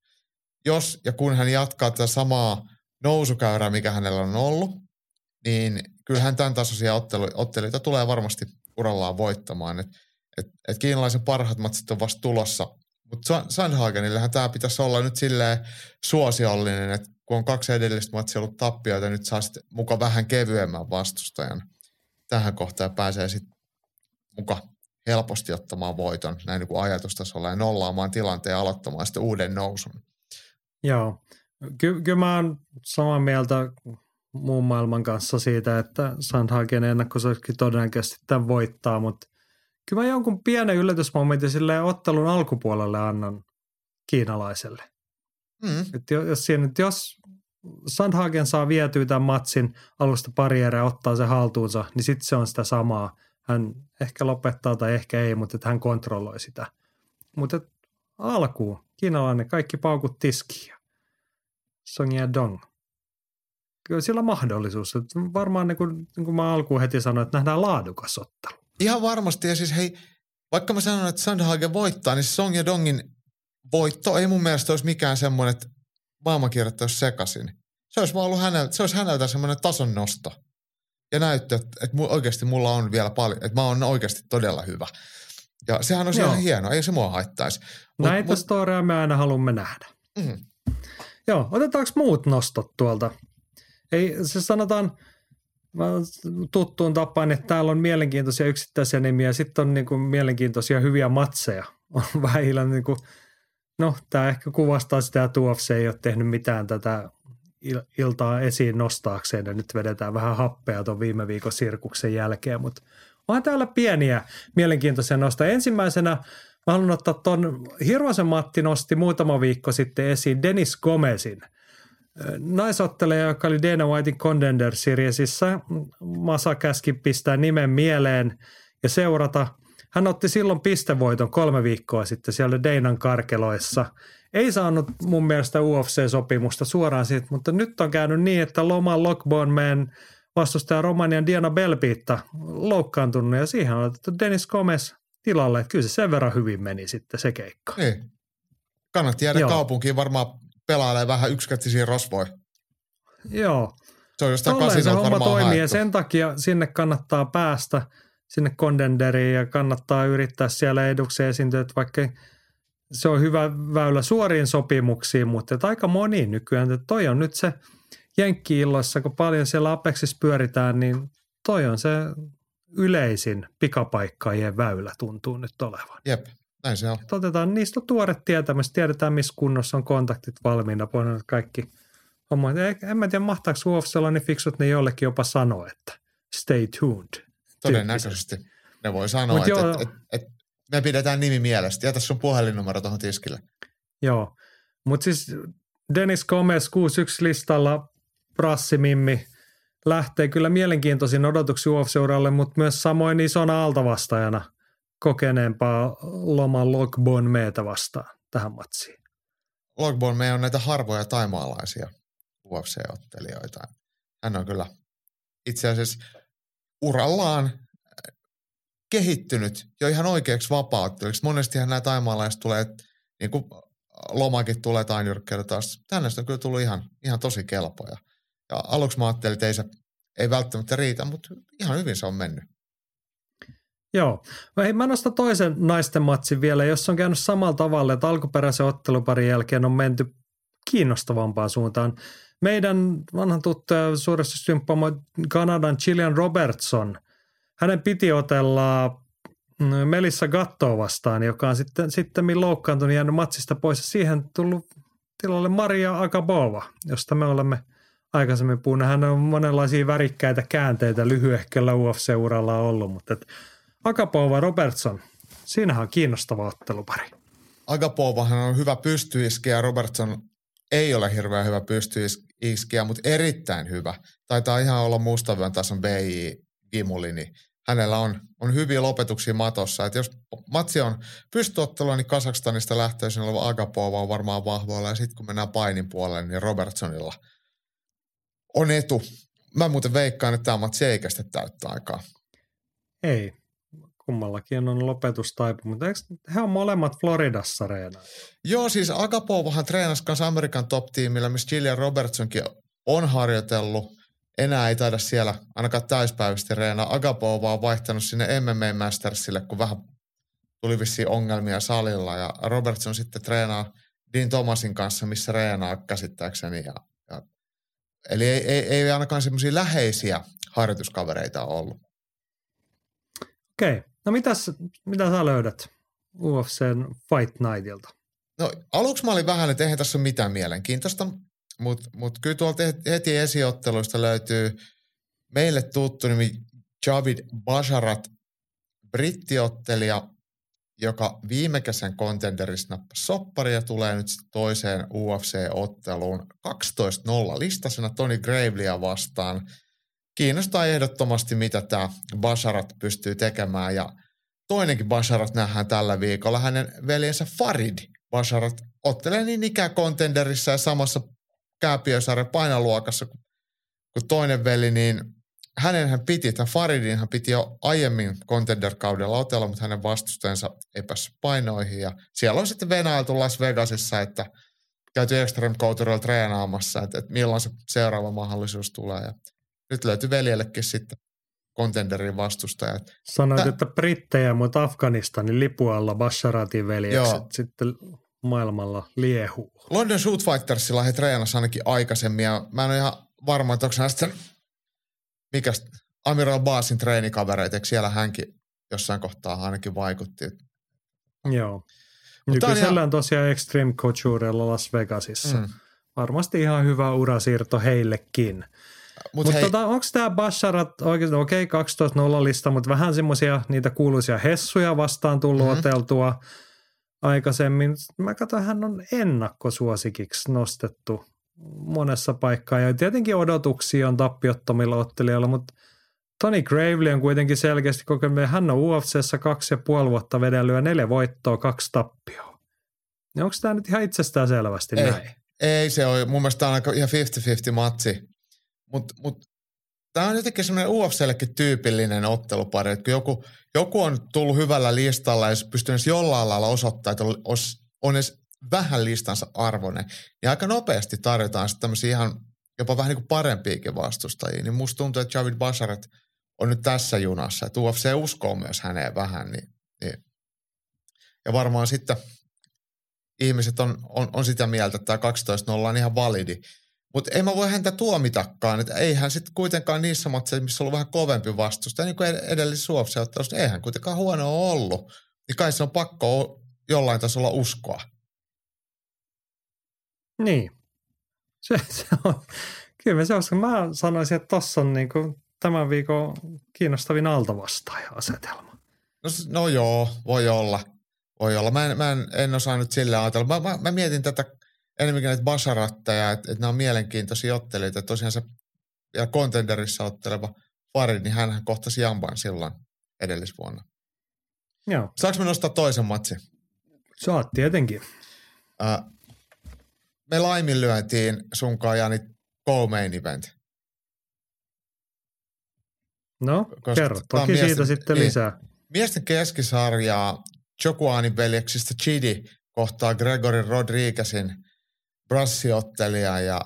jos ja kun hän jatkaa tätä samaa nousukäyrää, mikä hänellä on ollut, niin kyllähän tämän tasoisia ottelu, ottelijoita tulee varmasti urallaan voittamaan. Et, et, et kiinalaisen parhaat matsit on vasta tulossa. Mutta Sandhagenillehän tämä pitäisi olla nyt silleen suosiollinen, että kun on kaksi edellistä matsia ollut tappioita, nyt saa sitten muka vähän kevyemmän vastustajan tähän kohtaan pääsee sitten muka helposti ottamaan voiton näin niin kuin ajatustasolla ja nollaamaan tilanteen ja aloittamaan sitten uuden nousun. Joo, Ky- kyllä mä oon samaa mieltä muun maailman kanssa siitä, että Sandhagen ennakkosuosikin todennäköisesti tämän voittaa, mutta kyllä mä jonkun pienen yllätysmomentin sille ottelun alkupuolelle annan kiinalaiselle. Mm. Et jos, siinä, jos Sandhagen saa vietyä tämän matsin alusta pari erää ottaa se haltuunsa, niin sitten se on sitä samaa. Hän ehkä lopettaa tai ehkä ei, mutta että hän kontrolloi sitä. Mutta alkuun kiinalainen kaikki paukut tiskiin. Song ja Dong. Kyllä sillä on mahdollisuus. Että varmaan niin kuin, niin kuin mä alkuun heti sanoin, että nähdään laadukas ottelu. Ihan varmasti. Ja siis hei, vaikka mä sanon, että Sandhagen voittaa, niin Song ja Dongin voitto ei mun mielestä olisi mikään semmoinen, että maailmankirjoittaja olisi sekaisin. Se olisi, ollut häneltä, se olisi häneltä semmoinen tason nosto. Ja näyttö, että, että oikeasti mulla on vielä paljon, että mä oon oikeasti todella hyvä. Ja sehän on ihan hieno, ei se mua haittaisi. Mut, Näitä mut... storeja me aina haluamme nähdä. Mm. Joo, otetaanko muut nostot tuolta? Ei, se sanotaan tuttuun tapaan, että täällä on mielenkiintoisia yksittäisiä nimiä, sitten on niin kuin mielenkiintoisia hyviä matseja. On vähillä niin kuin, no tämä ehkä kuvastaa sitä, että UFC ei ole tehnyt mitään tätä iltaa esiin nostaakseen ja nyt vedetään vähän happea tuon viime viikon sirkuksen jälkeen, mutta onhan täällä pieniä mielenkiintoisia nostoja. Ensimmäisenä mä haluan ottaa tuon, Hirvosen Matti nosti muutama viikko sitten esiin Dennis Gomezin – naisottelija, joka oli Dana Whitein Contender Seriesissä. Masa käski pistää nimen mieleen ja seurata. Hän otti silloin pistevoiton kolme viikkoa sitten siellä Deinan karkeloissa. Ei saanut mun mielestä UFC-sopimusta suoraan siitä, mutta nyt on käynyt niin, että Loma Lockbone vastustaja Romanian Diana Belpiitta loukkaantunut ja siihen on otettu Dennis Gomez tilalle. Että kyllä se sen verran hyvin meni sitten se keikka. Niin. Kannatti jäädä Joo. kaupunkiin varmaan pelailee vähän yksikätisiä rosvoja. Joo, Se on jostain tolleen se homma toimii ja sen takia sinne kannattaa päästä sinne kondenderiin ja kannattaa yrittää siellä eduksi esiintyä, että vaikka se on hyvä väylä suoriin sopimuksiin, mutta aika moni nykyään, että toi on nyt se jenkki-illoissa, kun paljon siellä Apexissa pyöritään, niin toi on se yleisin pikapaikkaajien väylä tuntuu nyt olevan. Jep, näin se on. Et otetaan niistä tuore tietämys, tiedetään missä kunnossa on kontaktit valmiina, voidaan kaikki hommat. En mä tiedä, mahtaako olla niin fiksut, ne jollekin jopa sanoo, että stay tuned. Todennäköisesti. Ne voi sanoa, Mut että joo. et, et, et, me pidetään nimi mielestä. Jätä sun puhelinnumero tuohon tiskille. Joo, mutta siis Dennis Gomez 61 listalla, Brassimimmi lähtee kyllä mielenkiintoisin odotuksia UFC-uralle, mutta myös samoin isona altavastaajana kokeneempaa Loman Lockbone meitä vastaan tähän matsiin. Logbon, me on näitä harvoja taimaalaisia UFC-ottelijoita. Hän on kyllä itse asiassa urallaan äh, kehittynyt jo ihan oikeaksi vapauttelijaksi. Monestihan nämä taimaalaiset tulee, niin kuin lomakin tulee tainjyrkkeellä taas. Tänne on kyllä tullut ihan, ihan tosi kelpoja. Ja aluksi mä ajattelin, että ei se ei välttämättä riitä, mutta ihan hyvin se on mennyt. Joo. Mä, hei, mä nostan toisen naisten matsin vielä, jos on käynyt samalla tavalla, että alkuperäisen otteluparin jälkeen on menty kiinnostavampaan suuntaan. Meidän vanhan tuttu suuresti symppaama Kanadan Chilean Robertson, hänen piti otella mm, Melissa Gattoa vastaan, joka on sitten, sitten loukkaantunut jäänyt matsista pois. Siihen tullut tilalle Maria Agabova, josta me olemme aikaisemmin puhunut. Hän on monenlaisia värikkäitä käänteitä lyhyehköllä UFC-uralla ollut, mutta et Agapova Robertson, siinähän on kiinnostava ottelupari. Agapovahan on hyvä pystyiskiä ja Robertson ei ole hirveän hyvä pystyiskiä, mutta erittäin hyvä. Taitaa ihan olla mustavyön tason BI Gimuli, niin hänellä on, on hyviä lopetuksia matossa. Et jos matsi on pystyottelua, niin Kasakstanista lähtöisin oleva Agapova on varmaan vahvoilla. Ja sitten kun mennään painin puolelle, niin Robertsonilla on etu. Mä muuten veikkaan, että tämä matsi ei kestä täyttä aikaa. Ei, kummallakin on lopetustaipu, mutta eikö he on molemmat Floridassa reenaa? Joo, siis Agapovahan treenasi kanssa Amerikan top-tiimillä, missä Gillian Robertsonkin on harjoitellut. Enää ei taida siellä ainakaan täyspäiväisesti reenaa. Agapova on vaihtanut sinne MMA Mastersille, kun vähän tuli vissiin ongelmia salilla. Ja Robertson sitten treenaa Dean Thomasin kanssa, missä reenaa käsittääkseni. Ja, ja, eli ei, ei, ei ainakaan semmoisia läheisiä harjoituskavereita ollut. Okei, no mitäs, mitä sä löydät UFCn Fight Nightilta? No aluksi mä olin vähän, että eihän tässä ole mitään mielenkiintoista, mutta mut kyllä tuolta heti esiotteluista löytyy meille tuttu nimi Javid Basharat, brittiottelija, joka viime kesän kontenderissa nappasi soppari ja tulee nyt toiseen UFC-otteluun 12-0 listasena Tony Gravelya vastaan. Kiinnostaa ehdottomasti, mitä tämä Basharat pystyy tekemään ja toinenkin Basharat nähdään tällä viikolla. Hänen veljensä Farid Basharat ottelee niin ikään kontenderissa ja samassa kääpiösarjan painoluokassa kuin toinen veli, niin hänen hän piti, tämän Faridin hän piti jo aiemmin contender-kaudella otella, mutta hänen vastustajansa ei päässyt painoihin. Ja siellä on sitten venailtu Las Vegasissa, että käyty Extreme Couturella treenaamassa, että, että milloin se seuraava mahdollisuus tulee. Ja nyt löytyi veljellekin sitten contenderin vastustaja. Sanoit, Tä- että brittejä, mutta Afganistanin lipualla Basharatin veljekset Joo. sitten maailmalla liehuu. London Shoot Fightersilla he treenasivat ainakin aikaisemmin ja mä en ole ihan varma, että onko hän sitten, mikä Amiral Baasin treenikavereita, eikö siellä hänkin jossain kohtaa ainakin vaikutti. Joo. Mut tää on Nykyisellään tosiaan Extreme Couturella Las Vegasissa. Mm. Varmasti ihan hyvä urasiirto heillekin. Mutta Mutta hei, tota, onko tämä Basharat oikeasti, no okei, 12-0 lista, mutta vähän semmoisia niitä kuuluisia hessuja vastaan tullut Mhm. mm-hmm. oteltua aikaisemmin. Mä katsoin, hän on ennakkosuosikiksi nostettu monessa paikkaa. Ja tietenkin odotuksia on tappiottomilla ottelijoilla, mutta Tony Gravely on kuitenkin selkeästi kokenut, hän on UFCssä kaksi ja puoli vuotta vedellyt ja neljä voittoa, kaksi tappioa. Niin onko tämä nyt ihan itsestään selvästi Ei. näin? ei se ole, mun mielestä tämä on aika ihan 50-50 matsi. Mutta mut, tämä on jotenkin semmoinen UFCllekin tyypillinen ottelupari, että kun joku, joku on tullut hyvällä listalla ja pystyy edes jollain lailla osoittaa, että on, on edes vähän listansa arvoinen, niin aika nopeasti tarjotaan sitten tämmöisiä ihan jopa vähän niin kuin parempiakin vastustajia. Niin musta tuntuu, että Javid Basharet on nyt tässä junassa, että UFC uskoo myös häneen vähän, niin, niin. ja varmaan sitten ihmiset on, on, on sitä mieltä, että tämä 12-0 on ihan validi. Mutta ei mä voi häntä tuomitakaan, että eihän sitten kuitenkaan niissä matseissa, missä on ollut vähän kovempi vastusta, niin kuin edellisessä UFC-ottelussa, niin eihän kuitenkaan huono ollut. Niin kai se on pakko jollain tasolla uskoa. Niin. Se, se on, kyllä se on, mä sanoisin, että tossa on niin kuin tämän viikon kiinnostavin altavastaaja-asetelma. No, no joo, voi olla. Voi olla. Mä en, mä en, en osaa nyt sille ajatella. Mä, mä, mä mietin tätä enemmänkin näitä basaratteja, että, että nämä on mielenkiintoisia ottelijoita. Tosiaan se ja kontenderissa otteleva Farid, niin hän kohtasi Jamban silloin edellisvuonna. Joo. Saanko me nostaa toisen matsin? Saat tietenkin. Äh, me laiminlyötiin sunkaan Jani co-main event. No, Koska kerro toki miesten, siitä sitten niin, lisää. Miesten keskisarjaa Jokuanin veljeksistä Chidi kohtaa Gregory Rodriguezin brassiottelija ja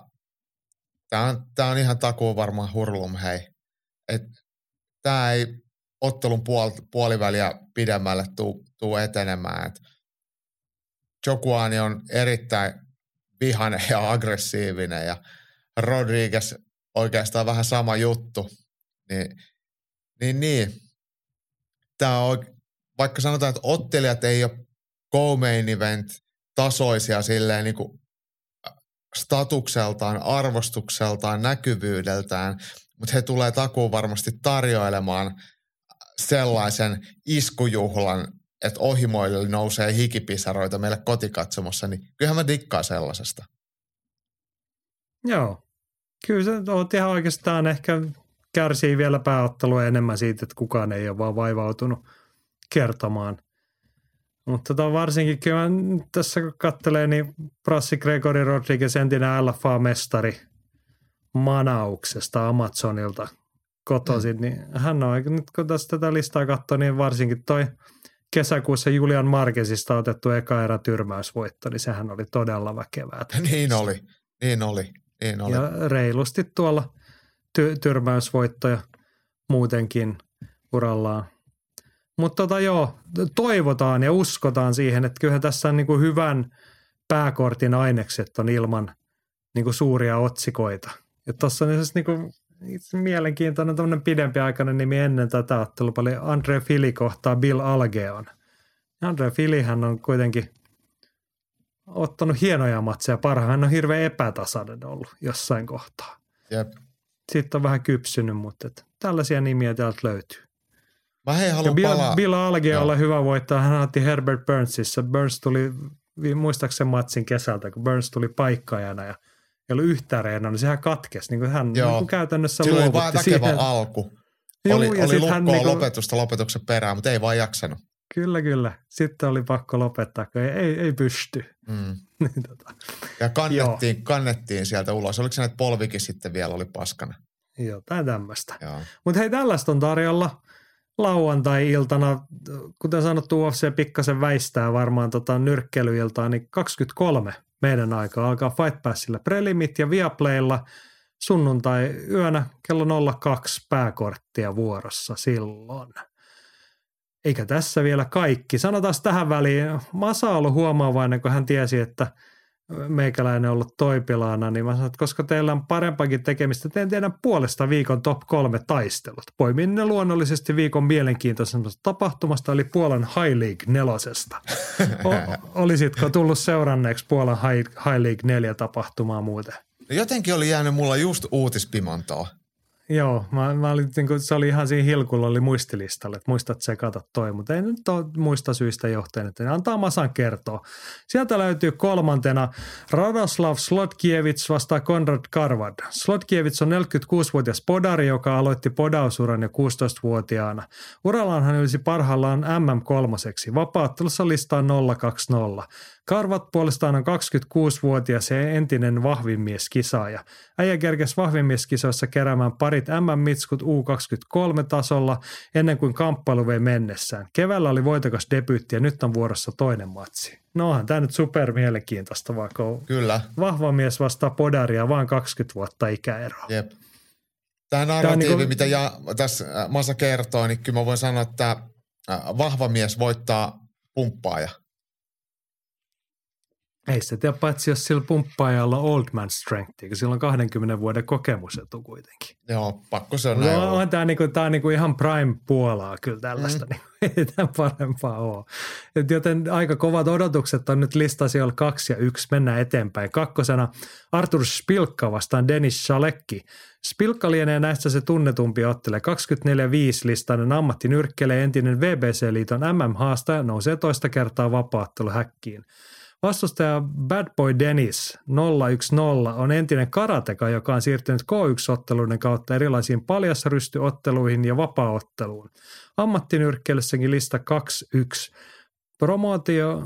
tämä on, tää on ihan takuu varmaan hurlum hei. Tämä ei ottelun puol, puoliväliä pidemmälle tuu, tuu etenemään. Et Jokuani on erittäin vihane ja aggressiivinen ja Rodriguez oikeastaan vähän sama juttu. Niin, niin, niin. Tämä on, vaikka sanotaan, että ottelijat ei ole co-main event tasoisia silleen niin kuin statukseltaan, arvostukseltaan, näkyvyydeltään, mutta he tulee takuun varmasti tarjoilemaan sellaisen iskujuhlan, että ohimoille nousee hikipisaroita meille kotikatsomossa, niin kyllähän mä dikkaan sellaisesta. Joo. Kyllä se on ihan oikeastaan ehkä kärsii vielä pääottelua enemmän siitä, että kukaan ei ole vaan vaivautunut kertomaan. Mutta tota varsinkin kyllä tässä kun katselee, niin Prassi Gregory Rodriguez, entinen LFA-mestari Manauksesta Amazonilta kotoisin, mm. niin hän on, nyt kun tässä tätä listaa katsoo, niin varsinkin toi kesäkuussa Julian Marquezista otettu eka erä tyrmäysvoitto, niin sehän oli todella väkevää. Niin oli, niin oli, niin oli. Ja reilusti tuolla ty- tyrmäysvoittoja muutenkin urallaan. Mutta tota joo, toivotaan ja uskotaan siihen, että kyllähän tässä on niin kuin hyvän pääkortin ainekset on ilman niin kuin suuria otsikoita. Ja tuossa on siis niin kuin mielenkiintoinen tämmöinen pidempi aikainen nimi ennen tätä ottelua paljon Andre Fili kohtaa Bill Algeon. Andre Filihän on kuitenkin ottanut hienoja matseja. Parhaan hän on hirveän epätasainen ollut jossain kohtaa. Jep. Sitten on vähän kypsynyt, mutta että tällaisia nimiä täältä löytyy. Mä hei haluan Bill, palaa. Bill Algeolla hyvä voittaa. Hän otti Herbert Burnsissa. Burns tuli, muistaakseni matsin kesältä, kun Burns tuli paikkaajana ja – ei ollut yhtään reena, niin sehän katkesi. Niin kuin hän Joo. Niin kuin käytännössä oli vaan siihen. alku. Joo, oli, oli lukkoa hän niinku, lopetusta lopetuksen perään, mutta ei vaan jaksanut. Kyllä, kyllä. Sitten oli pakko lopettaa, kun ei, ei, ei pysty. Mm. niin, tota. Ja kannettiin, kannettiin sieltä ulos. Oliko se, että polvikin sitten vielä oli paskana? Jotain tämmöistä. Mutta hei, tällaista on tarjolla lauantai-iltana, kuten sanottu, UFC pikkasen väistää varmaan tota nyrkkelyiltaan, niin 23 meidän aika alkaa Fight Passilla prelimit ja Viaplaylla sunnuntai yönä kello 02 pääkorttia vuorossa silloin. Eikä tässä vielä kaikki. Sanotaan tähän väliin, Masa on ollut huomaavainen, kun hän tiesi, että – meikäläinen ollut toipilaana, niin mä sanoin, että koska teillä on parempakin tekemistä, teen teidän puolesta viikon top kolme taistelut. Poimin ne luonnollisesti viikon mielenkiintoisemmasta tapahtumasta, eli Puolan High League nelosesta. O- olisitko tullut seuranneeksi Puolan High, High League 4 tapahtumaa muuten? Jotenkin oli jäänyt mulla just uutispimantoa. Joo, mä, mä olin, niin kuin, se oli ihan siinä hilkulla oli muistilistalla, että muistat se, kato toi, mutta ei nyt ole muista syistä johteen, että antaa Masan kertoa. Sieltä löytyy kolmantena Radoslav Slotkiewicz vastaa Konrad Karvad. Slotkiewicz on 46-vuotias podari, joka aloitti podausuran jo 16-vuotiaana. Urallaan hän ylisi parhaillaan MM3. Vapaattelussa listaa 020. Karvat puolestaan on 26-vuotias ja entinen vahvimmies kisaaja. Äijä kerkesi vahvimieskisoissa keräämään pari parit MM-mitskut U23-tasolla ennen kuin kamppailu vei mennessään. Keväällä oli voitokas debyytti ja nyt on vuorossa toinen matsi. No onhan tämä nyt super mielenkiintoista, vaikka Kyllä. vahva mies vastaa Podaria, vaan 20 vuotta ikäeroa. Jep. Tämä narratiivi, niinku- niin kuin... mitä ja, tässä äh, Masa kertoo, niin kyllä mä voin sanoa, että äh, vahva mies voittaa pumppaaja. Ei se tiedä, paitsi jos sillä pumppaajalla old man strength, kun sillä on 20 vuoden kokemusetu kuitenkin. Joo, pakko se on No, näin on, olla. on tämä niinku, tää on niinku ihan prime Puolaa kyllä tällaista, mm. niin, ei tämän parempaa ole. Et joten aika kovat odotukset on nyt listasijoilla kaksi ja yksi, mennään eteenpäin. Kakkosena Artur Spilkka vastaan Denis Shalekki. Spilkka lienee näistä se tunnetumpi ottele. 24-5-listainen ammattinyrkkelee entinen VBC-liiton MM-haastaja nousee toista kertaa vapaatteluhäkkiin. Vastustaja Bad Boy Dennis 010 on entinen karateka, joka on siirtynyt K1-otteluiden kautta erilaisiin paljasrystyotteluihin ja vapaaotteluun. Ammattinyrkkeilyssäkin lista 21. Promootio,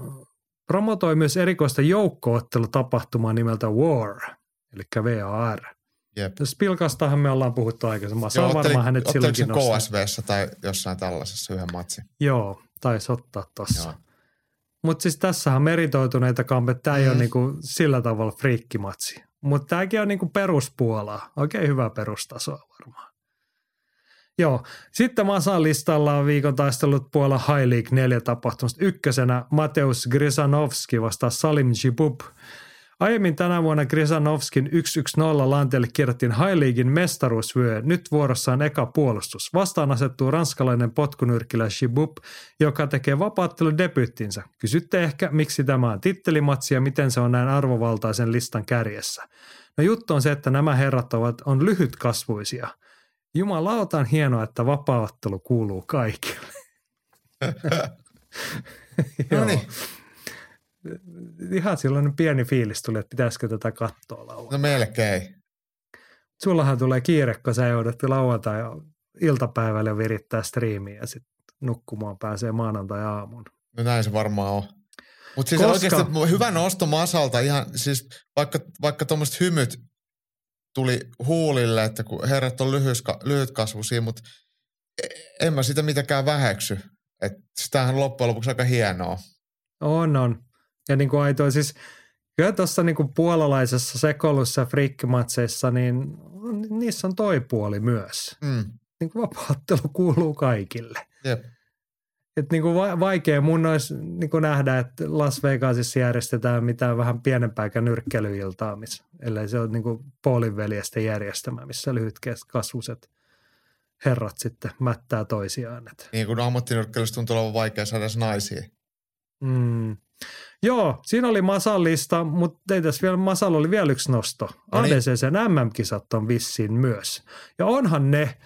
promotoi myös erikoista joukkoottelutapahtumaa nimeltä War, eli VAR. Jep. Spilkastahan me ollaan puhuttu aikaisemmin. Se Joo, on otteli- varmaan hänet silloinkin. KSVssä tai jossain tällaisessa yhden matsin. Joo, taisi ottaa tossa. Mutta siis tässähän on meritoituneita kampeja. Tämä ei Mm. ole niinku sillä tavalla friikkimatsi. Mutta tämäkin on niinku peruspuolaa. Oikein hyvä perustasoa varmaan. Joo. Sitten Masan listalla on viikon taistelut Puola High League 4 tapahtumasta. Ykkösenä Mateus Grisanovski vastaa Salim Jibub. Aiemmin tänä vuonna Grisanovskin 1-1-0 lanteelle kirjoittiin High Leaguein mestaruusvyö. Nyt vuorossa on eka puolustus. Vastaan asettuu ranskalainen potkunyrkkilä Shibub, joka tekee vapaattelun debyyttinsä. Kysytte ehkä, miksi tämä on tittelimatsi ja miten se on näin arvovaltaisen listan kärjessä. No juttu on se, että nämä herrat ovat, on lyhytkasvuisia. Jumalauta on hienoa, että vapaaottelu kuuluu kaikille. No niin, Ihan silloin pieni fiilis tuli, että pitäisikö tätä katsoa lauantai. no melkein. Sullahan tulee kiire, kun sä joudut lauantai iltapäivällä virittää striimiä ja sitten nukkumaan pääsee maanantai-aamun. No näin se varmaan on. Mutta siis Koska- oikeasti hyvä nosto Masalta, ihan siis vaikka, vaikka tuommoiset hymyt tuli huulille, että kun herrat on lyhyska, lyhytkasvuisia, mutta en mä sitä mitenkään väheksy. Että sitähän loppujen lopuksi aika hienoa. On, on. Ja niin kuin aitoa siis, kyllä tuossa niin kuin puolalaisessa sekoilussa ja niin niissä on toi puoli myös. Mm. Niin kuin vapaattelu kuuluu kaikille. Jep. Et niin kuin va- vaikea mun olisi niin kuin nähdä, että Las Vegasissa järjestetään mitään vähän pienempääkään nyrkkeilyiltaa, missä, ellei se ole niin kuin Paulin veljesten järjestämä, missä lyhytkasvuiset herrat sitten mättää toisiaan. Et. Niin kuin ammattinyrkkeilyssä tuntuu olevan vaikea saada naisia. Mm. Joo, siinä oli Masan lista, mutta ei tässä vielä, Masalla oli vielä yksi nosto. No niin. ADCCn MM-kisat on vissiin myös. Ja onhan ne,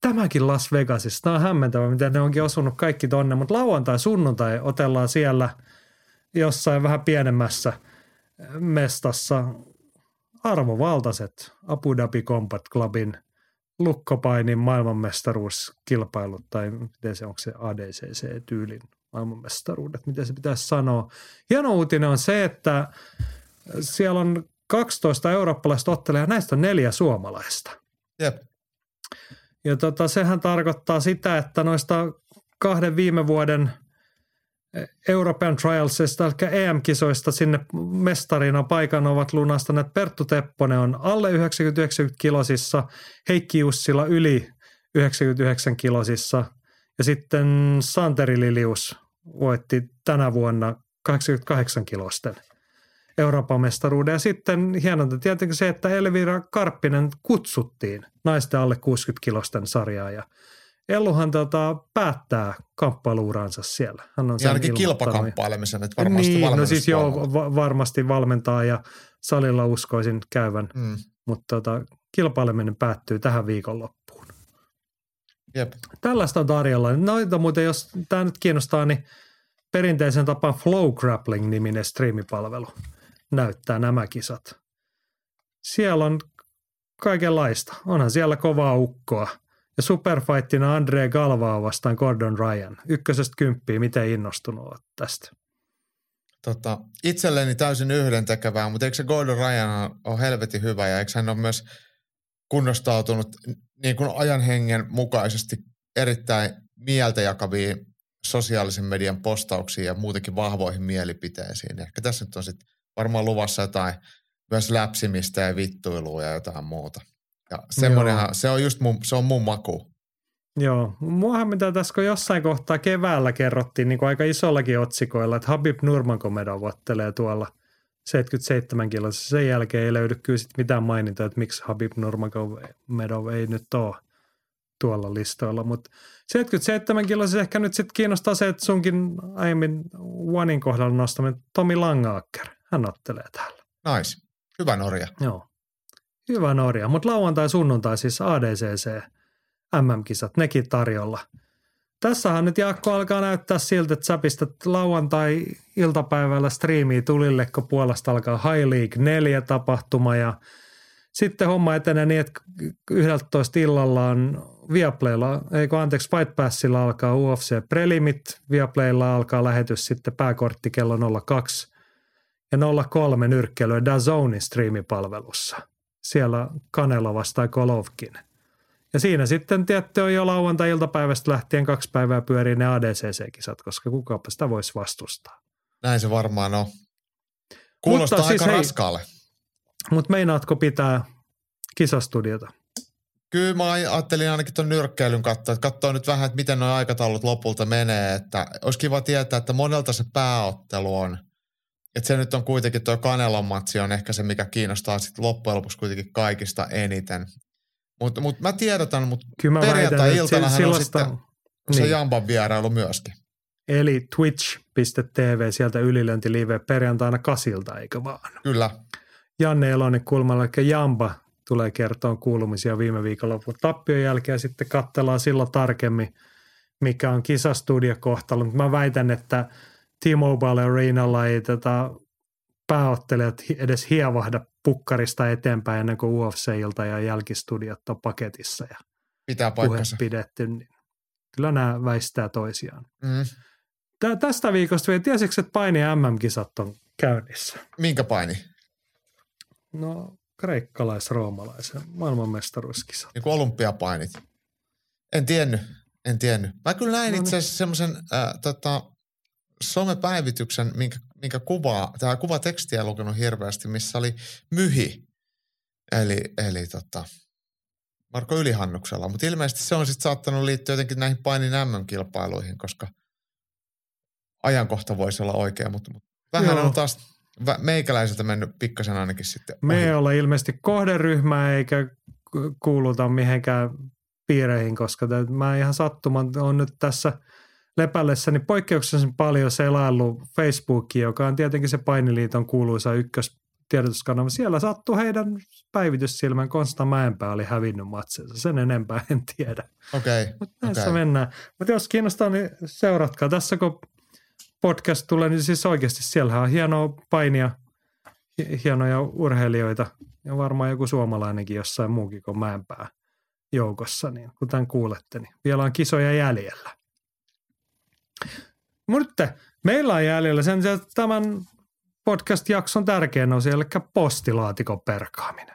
tämäkin Las Vegasissa, tämä on hämmentävä, miten ne onkin osunut kaikki tonne, mutta lauantai, sunnuntai otellaan siellä jossain vähän pienemmässä mestassa arvovaltaiset Abu Dhabi Combat Clubin lukkopainin maailmanmestaruuskilpailut, tai miten se, onko se ADCC-tyylin maailmanmestaruudet, miten se pitäisi sanoa. Hieno uutinen on se, että siellä on 12 eurooppalaista ottelijaa, näistä on neljä suomalaista. Jep. Ja tota, sehän tarkoittaa sitä, että noista kahden viime vuoden European Trialsista, eli EM-kisoista sinne mestarina paikan ovat lunastaneet Perttu Tepponen on alle 90 kilosissa, Heikki Jussila yli 99 kilosissa ja sitten Santeri Lilius voitti tänä vuonna 88 kilosten Euroopan mestaruuden. Ja sitten hienonta tietenkin se, että Elvira Karppinen kutsuttiin naisten alle 60 kilosten sarjaa ja Elluhan tota, päättää kamppailuuransa siellä. Hän on Ja ainakin ilmoittanut. kilpakampailemisen, että varmasti niin, no siis joo, va- varmasti valmentaa ja salilla uskoisin käyvän, Mm. mutta tota, kilpaileminen päättyy tähän viikonloppuun. Jep. Tällaista on tarjolla. Noita muuten, jos tämä nyt kiinnostaa, niin perinteisen tapaan Flow Grappling-niminen striimipalvelu näyttää nämä kisat. Siellä on kaikenlaista. Onhan siellä kovaa ukkoa. Ja superfightina Andre Galvaa vastaan Gordon Ryan. Ykkösestä kymppiä, miten innostunut olet tästä? Tota, itselleni täysin yhdentekevää, mutta eikö se Gordon Ryan ole helvetin hyvä ja eikö hän ole myös kunnostautunut niin kuin ajan hengen mukaisesti erittäin mieltä jakaviin sosiaalisen median postauksiin ja muutenkin vahvoihin mielipiteisiin. Ehkä tässä nyt on sitten varmaan luvassa jotain myös läpsimistä ja vittuilua ja jotain muuta. Ja semmoinenhan, se on just mun, se on mun maku. Joo, muahan mitä tässä jossain kohtaa keväällä kerrottiin niin kuin aika isollakin otsikoilla, että Habib Nurmagomedov ottelee tuolla 77 kilossa. Sen jälkeen ei löydy kyllä sit mitään mainintaa, että miksi Habib Nurmagomedov ei nyt ole tuolla listoilla, mutta 77 kilossa ehkä nyt sitten kiinnostaa se, että sunkin aiemmin Onein kohdalla nostaminen Tomi Langaakker, hän ottelee täällä. Nice. Hyvä Norja. Joo. Hyvä Norja, mutta lauantai sunnuntai siis ADCC MM-kisat, nekin tarjolla. Tässähän nyt Jaakko alkaa näyttää siltä, että sä pistät lauantai-iltapäivällä striimiä tulille, kun puolesta alkaa High League 4 tapahtuma ja sitten homma etenee niin, että 11 illalla on Viaplaylla, eikö anteeksi, Fight Passilla alkaa UFC Prelimit, Viaplaylla alkaa lähetys sitten pääkortti kello 02 ja 03 nyrkkeilyä DAZONin striimipalvelussa. Siellä Kanelo vastaa Golovkin. Ja siinä sitten tietty on jo lauantai-iltapäivästä lähtien kaksi päivää pyörii ne ADCC-kisat, koska kukapa sitä voisi vastustaa. Näin se varmaan on. Kuulostaa Mutta aika siis raskaalle. Mutta meinaatko pitää kisastudiota? Kyllä mä ajattelin ainakin tuon nyrkkeilyn katsoa, että katsoo nyt vähän, että miten nuo aikataulut lopulta menee, että olisi kiva tietää, että monelta se pääottelu on. Että se nyt on kuitenkin tuo Kanelon matsi on ehkä se, mikä kiinnostaa sitten loppujen lopuksi kuitenkin kaikista eniten. Mutta mut mä tiedotan, mutta perjantai-iltana hän on sitten se niin. Jamban vierailu myöskin. Eli twitch.tv sieltä ylilönti live perjantaina kasilta, eikö vaan? Kyllä. Janne Elonen kulmalla, eli Jamba tulee kertoa kuulumisia viime viikonlopun tappion jälkeen ja sitten katsellaan silloin tarkemmin, mikä on kisastudiokohtalo. Mä väitän, että T-Mobile Arenalla ei tätä pääottelijat edes hievahda pukkarista eteenpäin ennen kuin UFC-ilta ja jälkistudiot on paketissa ja Pitää paikkansa. pidetty. Niin kyllä nämä väistää toisiaan. Mm. Tää, tästä viikosta vielä, tiesitkö, että paini MM-kisat on käynnissä? Minkä paini? No kreikkalais-roomalaisen maailmanmestaruuskisa. Niin kuin olympiapainit. En tiennyt, en tiennyt. Mä kyllä näin no niin. itse asiassa semmoisen äh, tota, somepäivityksen, minkä, minkä kuvaa, tämä kuvatekstiä lukenut hirveästi, missä oli myhi. Eli, eli tota, Marko Ylihannuksella. Mutta ilmeisesti se on sitten saattanut liittyä jotenkin näihin painin MM-kilpailuihin, koska ajankohta voisi olla oikea, mutta, mutta vähän Joo. on taas meikäläiseltä mennyt pikkasen ainakin sitten ohi. Me ei ole ilmeisesti kohderyhmä eikä kuuluta mihinkään piireihin, koska mä ihan sattuman on nyt tässä lepällessäni poikkeuksellisen paljon selaillut Facebookia, joka on tietenkin se Painiliiton kuuluisa ykkös tiedotuskanava. Siellä sattui heidän päivityssilmän Konsta Mäenpää oli hävinnyt matsensa. Sen enempää en tiedä. Okei. Okay, Mutta näissä okay. mennään. Mutta jos kiinnostaa, niin seuratkaa. Tässä kun podcast tulee, niin siis oikeasti siellä on hienoa painia, hienoja urheilijoita ja varmaan joku suomalainenkin jossain muukin kuin Mäenpää joukossa, niin kuten kuulette, niin vielä on kisoja jäljellä. Mutta meillä on jäljellä sen, tämän podcast-jakson tärkein on eli postilaatikon perkaaminen.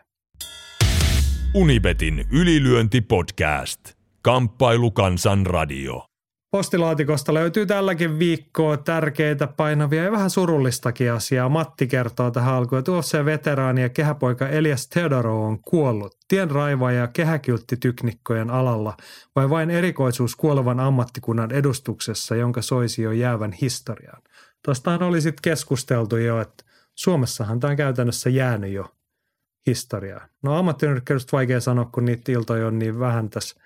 Unibetin ylilyöntipodcast. Kamppailu kansan radio. Postilaatikosta löytyy tälläkin viikkoa tärkeitä, painavia ja vähän surullistakin asiaa. Matti kertoo tähän alkuun, että UFC-veteraani ja kehäpoika Elias Theodorov on kuollut. Tien ja kehäkylttityknikkojen alalla vai vain erikoisuus kuolevan ammattikunnan edustuksessa, jonka soisi jo jäävän historiaan. Tuostahan oli sitten keskusteltu jo, että Suomessahan tämä on käytännössä jäänyt jo historiaa. No ammattinyrkkeilystä vaikea sanoa, kun niitä iltoja on niin vähän tässä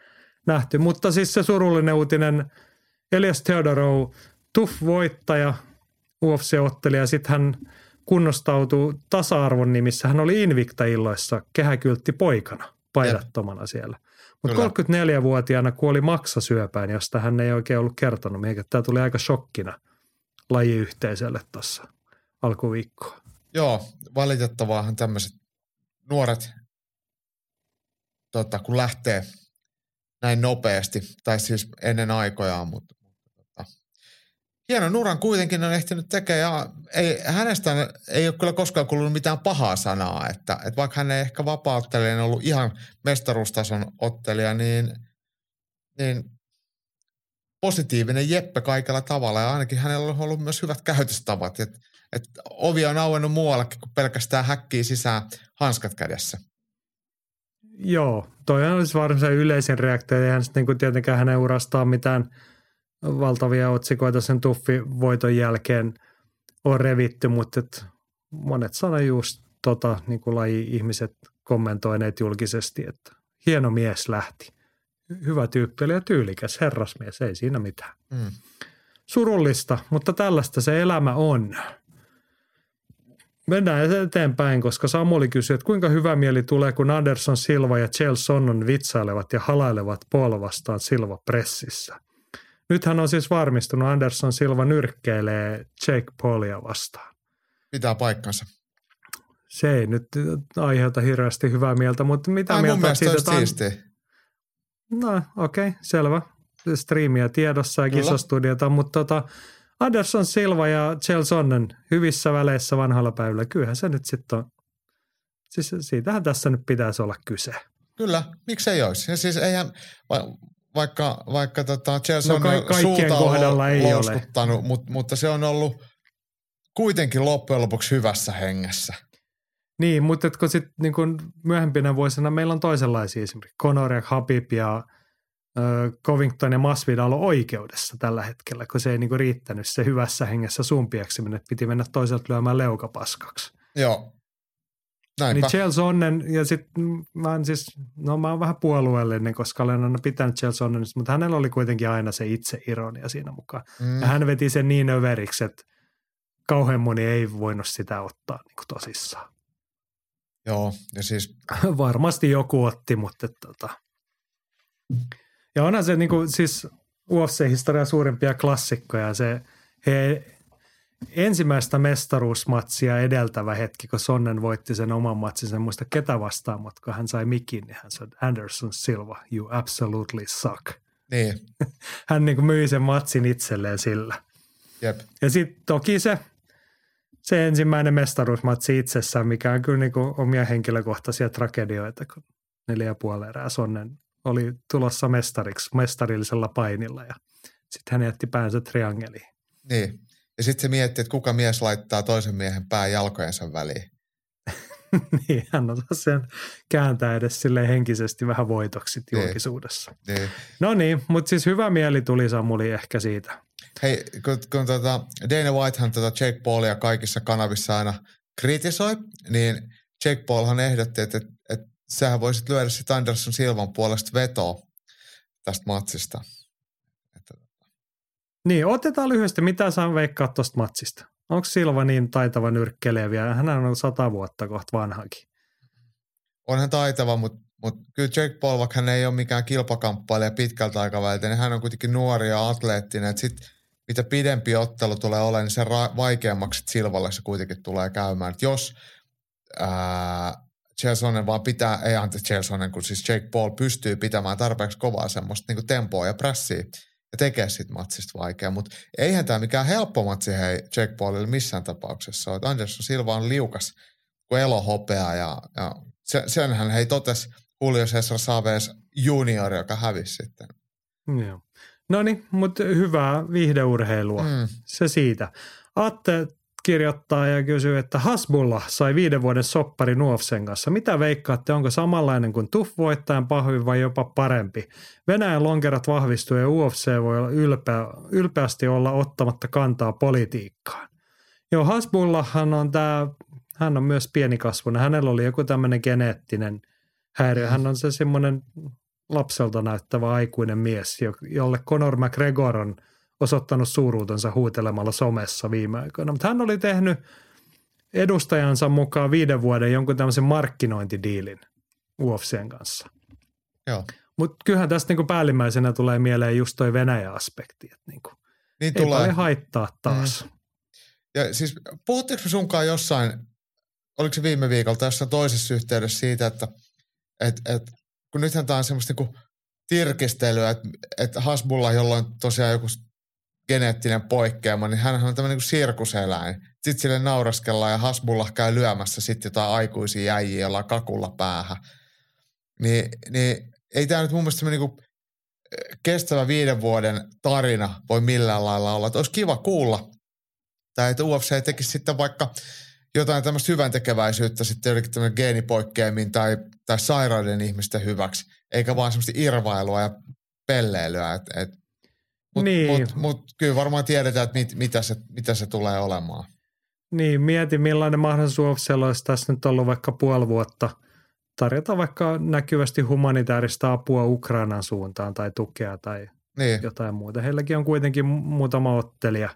nähty. Mutta siis se surullinen uutinen – Elias Theodorou, TUF-voittaja, UFC-ottelija, sitten hän kunnostautui tasa-arvon nimissä. Hän oli Invicta-illoissa kehäkyltti poikana, paidattomana siellä. Mutta 34-vuotiaana kuoli maksasyöpään, josta hän ei oikein ollut kertonut. Mikä tämä tuli aika shokkina lajiyhteisölle tuossa alkuviikkoa. Joo, valitettavaahan tämmöiset nuoret, tota, kun lähtee näin nopeasti, tai siis ennen aikojaan, mutta hieno nuran kuitenkin on ehtinyt tekemään ja ei, hänestä ei ole kyllä koskaan kuulunut mitään pahaa sanaa, että, että vaikka hän ei ehkä vapauttelijana ollut ihan mestaruustason ottelija, niin, niin positiivinen Jeppe kaikella tavalla ja ainakin hänellä on ollut myös hyvät käytöstavat. Et, et ovi on auennut muuallekin kuin pelkästään häkkii sisään hanskat kädessä. Joo, toi olisi varmaan se yleisin reaktio. Eihän sitten niin tietenkään hänen urastaan mitään valtavia otsikoita sen tuffi-voiton jälkeen on revitty, mutta et monet sanoi just tota, niin kuin laji-ihmiset kommentoineet julkisesti, että hieno mies lähti. Hyvä tyyppi oli ja tyylikäs herrasmies, ei siinä mitään. Mm. Surullista, mutta tällaista se elämä on. Mennään eteenpäin, koska Samuli kysyi, että kuinka hyvä mieli tulee, kun Anderson Silva ja Chelsea Sonnon vitsailevat ja halailevat Paul vastaan Silva pressissä. Nythän on siis varmistunut, Anderson Silva nyrkkeilee Jake Paulia vastaan. Pitää paikkansa. Se ei nyt aiheuta hirveästi hyvää mieltä, mutta mitä Ai, mieltä mun siitä? Että siistiä. No okei, okay, selvä. Striimiä tiedossa ja kisastudiota, mutta tota, Anderson Silva ja Sonnen hyvissä väleissä vanhalla päivällä. Kyllähän se nyt sitten on, siis siitähän tässä nyt pitäisi olla kyse. Kyllä, miksei olisi. Ja siis eihän, vaikka, vaikka tota Chelsea no, on ka- kaikkien kohdalla ei ole. Mutta, mutta se on ollut kuitenkin loppujen lopuksi hyvässä hengessä. Niin, mutta kun sitten niin kun myöhempinä vuosina meillä on toisenlaisia esimerkiksi Conor ja Habib ja Covington ja Masvidal on oikeudessa tällä hetkellä, kun se ei niinku riittänyt se hyvässä hengessä sumpieksiminen, että piti mennä toiselta lyömään leukapaskaksi. Joo. Näinpä. Niin Chelsea Onnen, ja sitten mä oon siis, no mä oon vähän puolueellinen, koska olen aina pitänyt Chelsea Onnen, mutta hänellä oli kuitenkin aina se itse ironia siinä mukaan. Mm. Ja hän veti sen niin överiksi, että kauhean moni ei voinut sitä ottaa niin kuin tosissaan. Joo, ja siis... Varmasti joku otti, mutta että, tota. Ja onhan se niin kuin, siis UFC-historian suurimpia klassikkoja. Se he, ensimmäistä mestaruusmatsia edeltävä hetki, kun Sonnen voitti sen oman matsin, en muista ketä vastaan, mutta kun hän sai mikin, niin hän sanoi, Anderson Silva, you absolutely suck. Niin. hän niin kuin myi sen matsin itselleen sillä. Jep. Ja sitten toki se, se ensimmäinen mestaruusmatsi itsessään, mikä on kyllä niin kuin omia henkilökohtaisia tragedioita, kun neljä puoli erää Sonnen oli tulossa mestariksi, mestarillisella painilla ja sitten hän jätti päänsä triangeliin. Niin. Ja sitten se mietti, että kuka mies laittaa toisen miehen pää jalkojensa väliin. niin, hän osaa sen kääntää edes sille henkisesti vähän voitoksi niin. julkisuudessa. Niin. No niin, mutta siis hyvä mieli tuli Samuli ehkä siitä. Hei, kun, kun tota Dana Whitehan tota Jake Paulia kaikissa kanavissa aina kritisoi, niin Jake Paulhan ehdotti, että, että, että sähän voisit lyödä sitten Anderson Silvan puolesta vetoa tästä matsista. Niin, otetaan lyhyesti, mitä saan veikkaa tuosta matsista? Onko Silva niin taitava nyrkkeilijä vielä? Hän on sata vuotta kohta vanhakin. Onhan taitava, mutta mut kyllä Jake Paul, vaikka hän ei ole mikään kilpakamppailija pitkältä aikaväliltä, niin hän on kuitenkin nuori ja atleettinen. Että sit, mitä pidempi ottelu tulee olemaan, niin se ra- vaikeammaksi Silvalle se kuitenkin tulee käymään. Et jos Chelsonen vaan pitää, ei anteeksi Chelsonen, kun siis Jake Paul pystyy pitämään tarpeeksi kovaa semmoista niin tempoa ja pressiä ja tekee siitä matsista vaikea. Mutta eihän tämä mikään helppo matsi hei Jake Paulille missään tapauksessa ole. Anderson Silva on liukas kuin elohopea ja, ja senhän hei totes Julio Cesar Chavez junior, joka hävisi sitten. Joo. No niin, mutta hyvää viihdeurheilua. Mm. Se siitä. Atte kirjoittaa ja kysyy, että Hasbulla sai viiden vuoden soppari Nuofsen kanssa. Mitä veikkaatte, onko samanlainen kuin TUF voittajan pahvi vai jopa parempi? Venäjän lonkerat vahvistuu ja UFC voi olla ylpeä, ylpeästi olla ottamatta kantaa politiikkaan. Joo, Hasbullahan on tämä, hän on myös pienikasvunen. Hänellä oli joku tämmöinen geneettinen häiriö. Hän on se semmoinen lapselta näyttävä aikuinen mies, jolle Conor McGregor on – osoittanut suuruutensa huutelemalla somessa viime aikoina. Mutta hän oli tehnyt edustajansa mukaan viiden vuoden jonkun tämmöisen markkinointidiilin UFCn kanssa. Joo. Mutta kyllähän tästä niinku päällimmäisenä tulee mieleen just toi Venäjä-aspekti. Että niinku, niin ei tulee. haittaa taas. Mm. Ja siis puhuttiinko me sunkaan jossain, oliko se viime viikolla tässä toisessa yhteydessä siitä, että et, et, kun nythän tämä on semmoista niinku tirkistelyä, että, että Hasbulla, jolla on tosiaan joku geneettinen poikkeama, niin hän on tämmöinen niin sirkuseläin. Sitten sille nauraskellaan ja Hasbullah käy lyömässä sitten jotain aikuisia jäjiä, jolla kakulla päähän. Niin, niin ei tämä nyt mun mielestä niin kestävä viiden vuoden tarina voi millään lailla olla. Että olisi kiva kuulla, tai että UFC tekisi sitten vaikka jotain tämmöistä hyvän tekeväisyyttä sitten jotenkin tämmöinen geenipoikkeamin tai, tai sairauden ihmisten hyväksi, eikä vaan semmoista irvailua ja pelleilyä. Et, et, mutta Niin. mut, mut, kyllä varmaan tiedetään, että mit, mitä, se, mitä se tulee olemaan. Niin, mieti millainen mahdollisuus UFCllä olisi tässä nyt ollut vaikka puoli vuotta tarjota vaikka näkyvästi humanitaarista apua Ukrainan suuntaan tai tukea tai Niin, jotain muuta. Heilläkin on kuitenkin mu- muutama ottelija,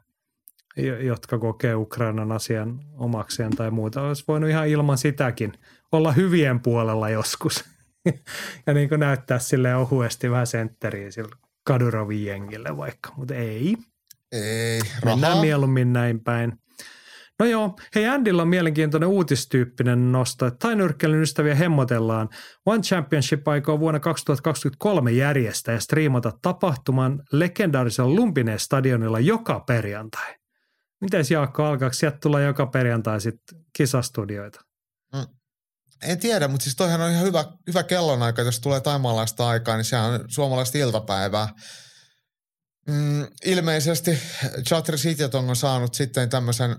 jo- jotka kokee Ukrainan asian omakseen tai muuta. Olisi voinut ihan ilman sitäkin olla hyvien puolella joskus ja niin kuin näyttää sille ohuesti vähän sentteriä sille Kadurovin jengille vaikka, mutta ei. ei, Mennään rahaa. mieluummin näin päin. No joo, hei Andylla on mielenkiintoinen uutistyyppinen nosto, että tainyrkkeilyn ystäviä hemmotellaan. One Championship aikoo vuonna 2023 järjestää ja striimata tapahtuman legendaarisella Lumpineen stadionilla joka perjantai. Mites Jaakko, alkaako sieltä tulla joka perjantai sitten kisastudioita? En tiedä, mutta siis toihan on ihan hyvä, hyvä kellonaika, jos tulee taimaalaista aikaa, niin sehän on suomalaista iltapäivää. Mm, ilmeisesti Chatri Sitjatong on saanut sitten tämmöisen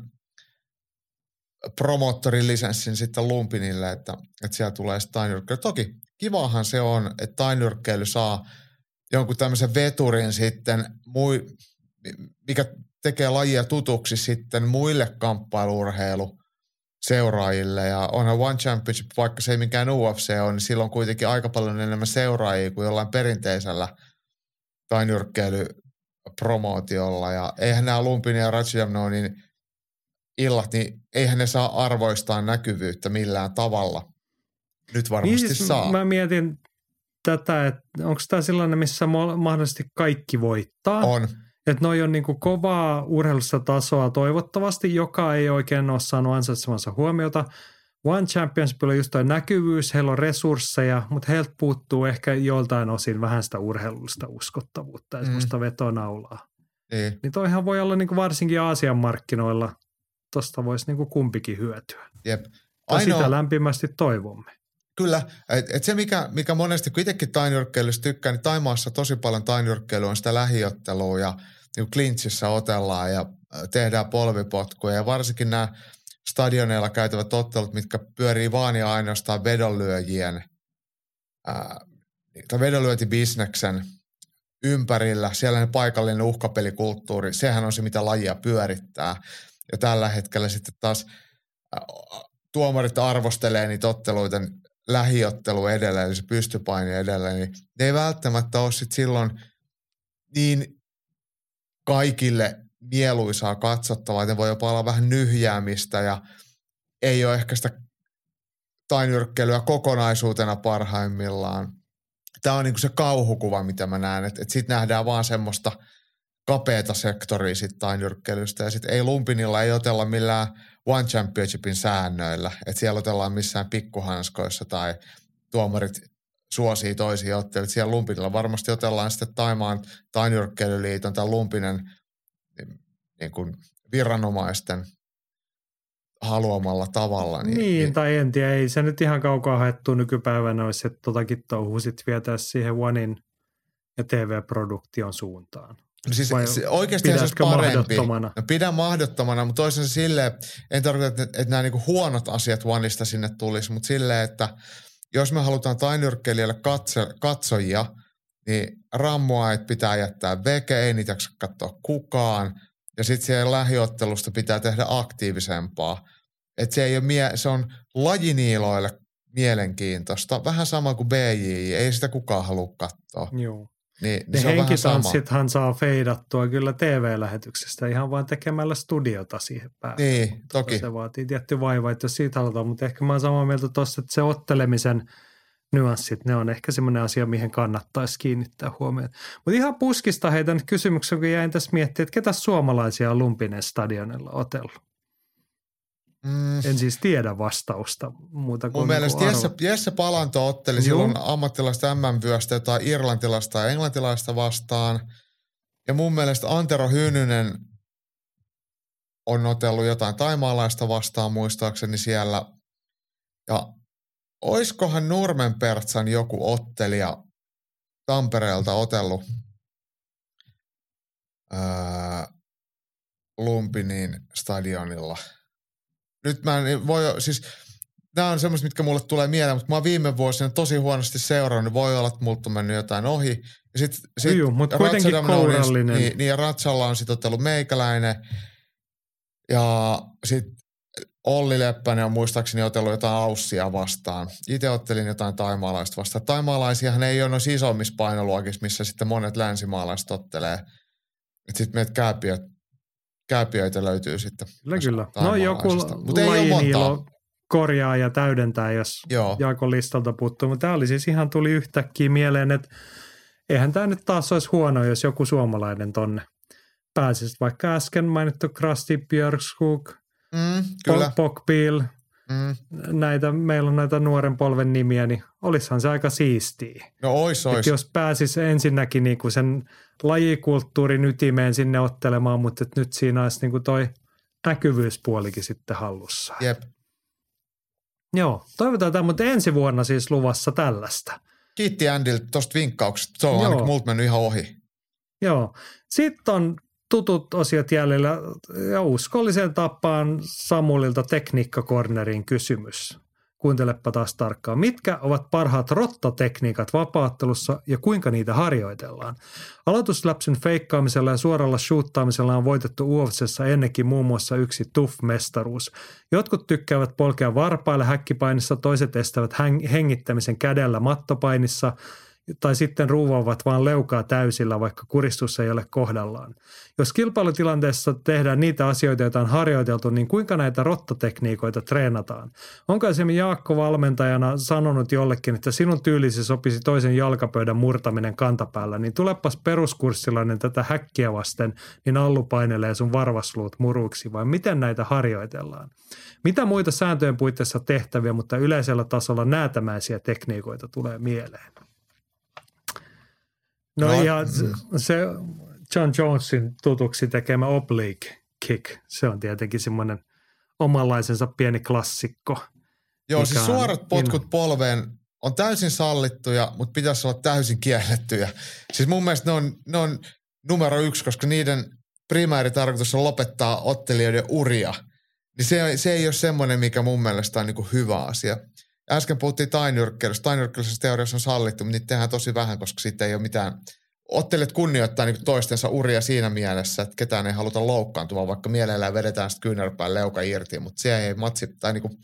promottorilisenssin sitten Lumpinille, että, että siellä tulee sitten tainyrkkeily. Toki kivahan se on, että tainyrkkeily saa jonkun tämmöisen veturin sitten, mikä tekee lajia tutuksi sitten muille kamppailuurheilu seuraajille. Ja onhan One Championship, vaikka se ei mikään UFC on, niin silloin kuitenkin aika paljon enemmän seuraajia kuin jollain perinteisellä tainyrkkeilypromootiolla. Ja eihän nämä Lumpin ja Rajamnonin illat, niin eihän ne saa arvoistaa näkyvyyttä millään tavalla. Nyt varmasti Niin siis saa. Mä mietin tätä, että onko tämä sellainen, missä mahdollisesti kaikki voittaa? On. Että noi on niinku kovaa urheilusta tasoa toivottavasti, joka ei oikein ole saanut ansaitsemansa huomiota. One Championshipilla on just toi näkyvyys, heillä on resursseja, mutta heiltä puuttuu ehkä joiltain osin vähän sitä urheilullista uskottavuutta ja Mm. semmoista vetonaulaa. Niin. Niin toihan voi olla niinku varsinkin Aasian markkinoilla, tosta voisi niinku kumpikin hyötyä. Jep. Ainoa, sitä lämpimästi toivomme. Kyllä, että et se mikä, mikä monesti, kun itsekin tainyrkkeilystä tykkää, niin Taimaassa tosi paljon tainyrkkeilyä on sitä lähiottelua ja niin clinchissä otellaan ja tehdään polvipotkuja ja varsinkin nämä stadioneilla käytävät ottelut, mitkä pyörii vaan ja ainoastaan vedonlyöjien ää, tai vedonlyöntibisneksen ympärillä. Siellä ne paikallinen uhkapelikulttuuri, sehän on se, mitä lajia pyörittää. Ja tällä hetkellä sitten taas ää, tuomarit arvostelee niitä otteluita lähiottelu edelleen, eli se pystypaini edelleen, niin ne ei välttämättä ole sit silloin niin kaikille mieluisaa katsottavaa, että ne voi jopa olla vähän nyhjäämistä ja ei ole ehkä sitä tainyrkkeilyä kokonaisuutena parhaimmillaan. Tämä on niinku se kauhukuva, mitä mä näen, että, että sitten nähdään vaan semmoista kapeata sektoria sit tainyrkkeilystä ja sitten ei Lumpinilla ei otella millään One Championshipin säännöillä, että siellä otellaan missään pikkuhanskoissa tai tuomarit suosii toisia otteluita. Siellä Lumpinilla varmasti otellaan sitten Taimaan tainyrkkeilyliiton tai Lumpinen niin, niin kuin viranomaisten haluamalla tavalla. Niin, niin tai en tiedä, ei se nyt ihan kaukaa haettu nykypäivänä olisi, että totakin touhua sitten vietäisiin siihen Onein ja TV-produktion suuntaan. No siis Vai se, oikeasti se olisi parempi. mahdottomana? No pidän mahdottomana, mutta toisen silleen, en tarkoita, että, että nämä niinku huonot asiat Oneista sinne tulisi, mutta silleen, että jos me halutaan tainyrkkeilijöille katso, katsojia, niin rammoa, että pitää jättää veke, ei niitä jaksa katsoa kukaan. Ja sitten siellä lähiottelusta pitää tehdä aktiivisempaa. Että se ei ole, mie- se on lajiniiloille mielenkiintoista. Vähän sama kuin BJ, ei sitä kukaan halua katsoa. Joo. Niin, niin Ne se sama. henkitanssithan saa feidattua kyllä TV-lähetyksestä ihan vain tekemällä studiota siihen päälle. Niin, Mutta toki. Se vaatii tietty vaiva, että jos siitä halutaan, mutta ehkä mä oon samaa mieltä tuossa, että se ottelemisen nyanssit, ne on ehkä semmoinen asia, mihin kannattaisi kiinnittää huomiota. Mutta ihan puskista heitän kysymyksen, kun jäin tässä miettimään, että ketä suomalaisia on Lumpinen stadionilla otellut. Mm. En siis tiedä vastausta muuta kuin Mun mielestä niinku Jesse, arvo- Jesse Palanto otteli Juu. silloin ammattilaista MM-vyöstä jotain irlantilaista ja englantilaista vastaan. Ja mun mielestä Antero Hynynen on otellut jotain taimaalaista vastaan muistaakseni siellä. Ja oiskohan Nurmenpertsan joku ottelija Tampereelta otellut ää, Lumpinin stadionilla. Nyt mä en voi, siis nämä on semmoiset, mitkä mulle tulee mieleen, mutta mä oon viime vuosina tosi huonosti seurannut, niin voi olla, että multa on mennyt jotain ohi. Ja sit, sit Juu, mutta kuitenkin kourallinen. Niin, niin, ja Ratsalla on sitten otellut meikäläinen. Ja sitten Olli Leppänen on muistaakseni otellut jotain Aussia vastaan. Itse ottelin jotain taimaalaista vastaan. Taimaalaisiahan ei ole noissa isommissa painoluokissa, missä sitten monet länsimaalaiset ottelee. Sitten meitä kääpiöt, kääpiöitä löytyy sitten. Kyllä, kyllä. No joku Mut montaa. korjaa ja täydentää, jos Joo. Jaakon listalta puuttuu. Mutta tämä oli siis ihan tuli yhtäkkiä mieleen, että eihän tämä nyt taas olisi huono, jos joku suomalainen tonne pääsisi. Vaikka äsken mainittu Krusty Björkskog, Mm. Pokpil, Mm. näitä, meillä on näitä nuoren polven nimiä, niin olisihan se aika siistiä. No ois, ois. Että jos pääsis ensinnäkin niinku sen lajikulttuurin ytimeen sinne ottelemaan, mutta nyt siinä olisi niinku toi näkyvyyspuolikin sitten hallussa. Jep. Joo, toivotaan tämä, mutta ensi vuonna siis luvassa tällaista. Kiitti Andilta tuosta vinkkauksesta. Se on Joo. ainakin multa mennyt ihan ohi. Joo. Sitten on tutut osiot jäljellä ja uskolliseen tapaan Samulilta tekniikkakornerin kysymys. Kuuntelepa taas tarkkaan. Mitkä ovat parhaat rottatekniikat vapaattelussa ja kuinka niitä harjoitellaan? Aloitusläpsyn feikkaamisella ja suoralla shoottaamisella on voitettu UFCssä ennenkin muun muassa yksi TUF-mestaruus. Jotkut tykkäävät polkea varpaille häkkipainissa, toiset estävät hengittämisen kädellä mattopainissa tai sitten ruuvaavat vaan leukaa täysillä, vaikka kuristus ei ole kohdallaan. Jos kilpailutilanteessa tehdään niitä asioita, joita on harjoiteltu, niin kuinka näitä rottatekniikoita treenataan? Onko esimerkiksi Jaakko valmentajana sanonut jollekin, että sinun tyylisi sopisi toisen jalkapöydän murtaminen kantapäällä, niin tulepas peruskurssilainen tätä häkkiä vasten, niin allu painelee sun varvasluut muruiksi, vai miten näitä harjoitellaan? Mitä muita sääntöjen puitteissa tehtäviä, mutta yleisellä tasolla näätämäisiä tekniikoita tulee mieleen? No, No, no ja se- John Jonesin tutuksi tekemä oblique kick, se on tietenkin semmoinen omanlaisensa pieni klassikko. Joo, siis suorat potkut polveen on täysin sallittuja, mutta pitäisi olla täysin kiellettyjä. Siis mun mielestä ne on, ne on numero yksi, koska niiden primääritarkoitus on lopettaa ottelijoiden uria. Niin se, se ei ole semmoinen, mikä mun mielestä on niin hyvä asia. Äsken puhuttiin tainyrkkeilystä. Tainyrkkeilyssä teoriassa on sallittu, mutta niitä tehdään tosi vähän, koska siitä ei ole mitään ottelijat kunnioittaa niin toistensa uria siinä mielessä, että ketään ei haluta loukkaantua, vaikka mielellään vedetään sitten kyynärpään leuka irti, mutta se ei matsi, tai niin kuin,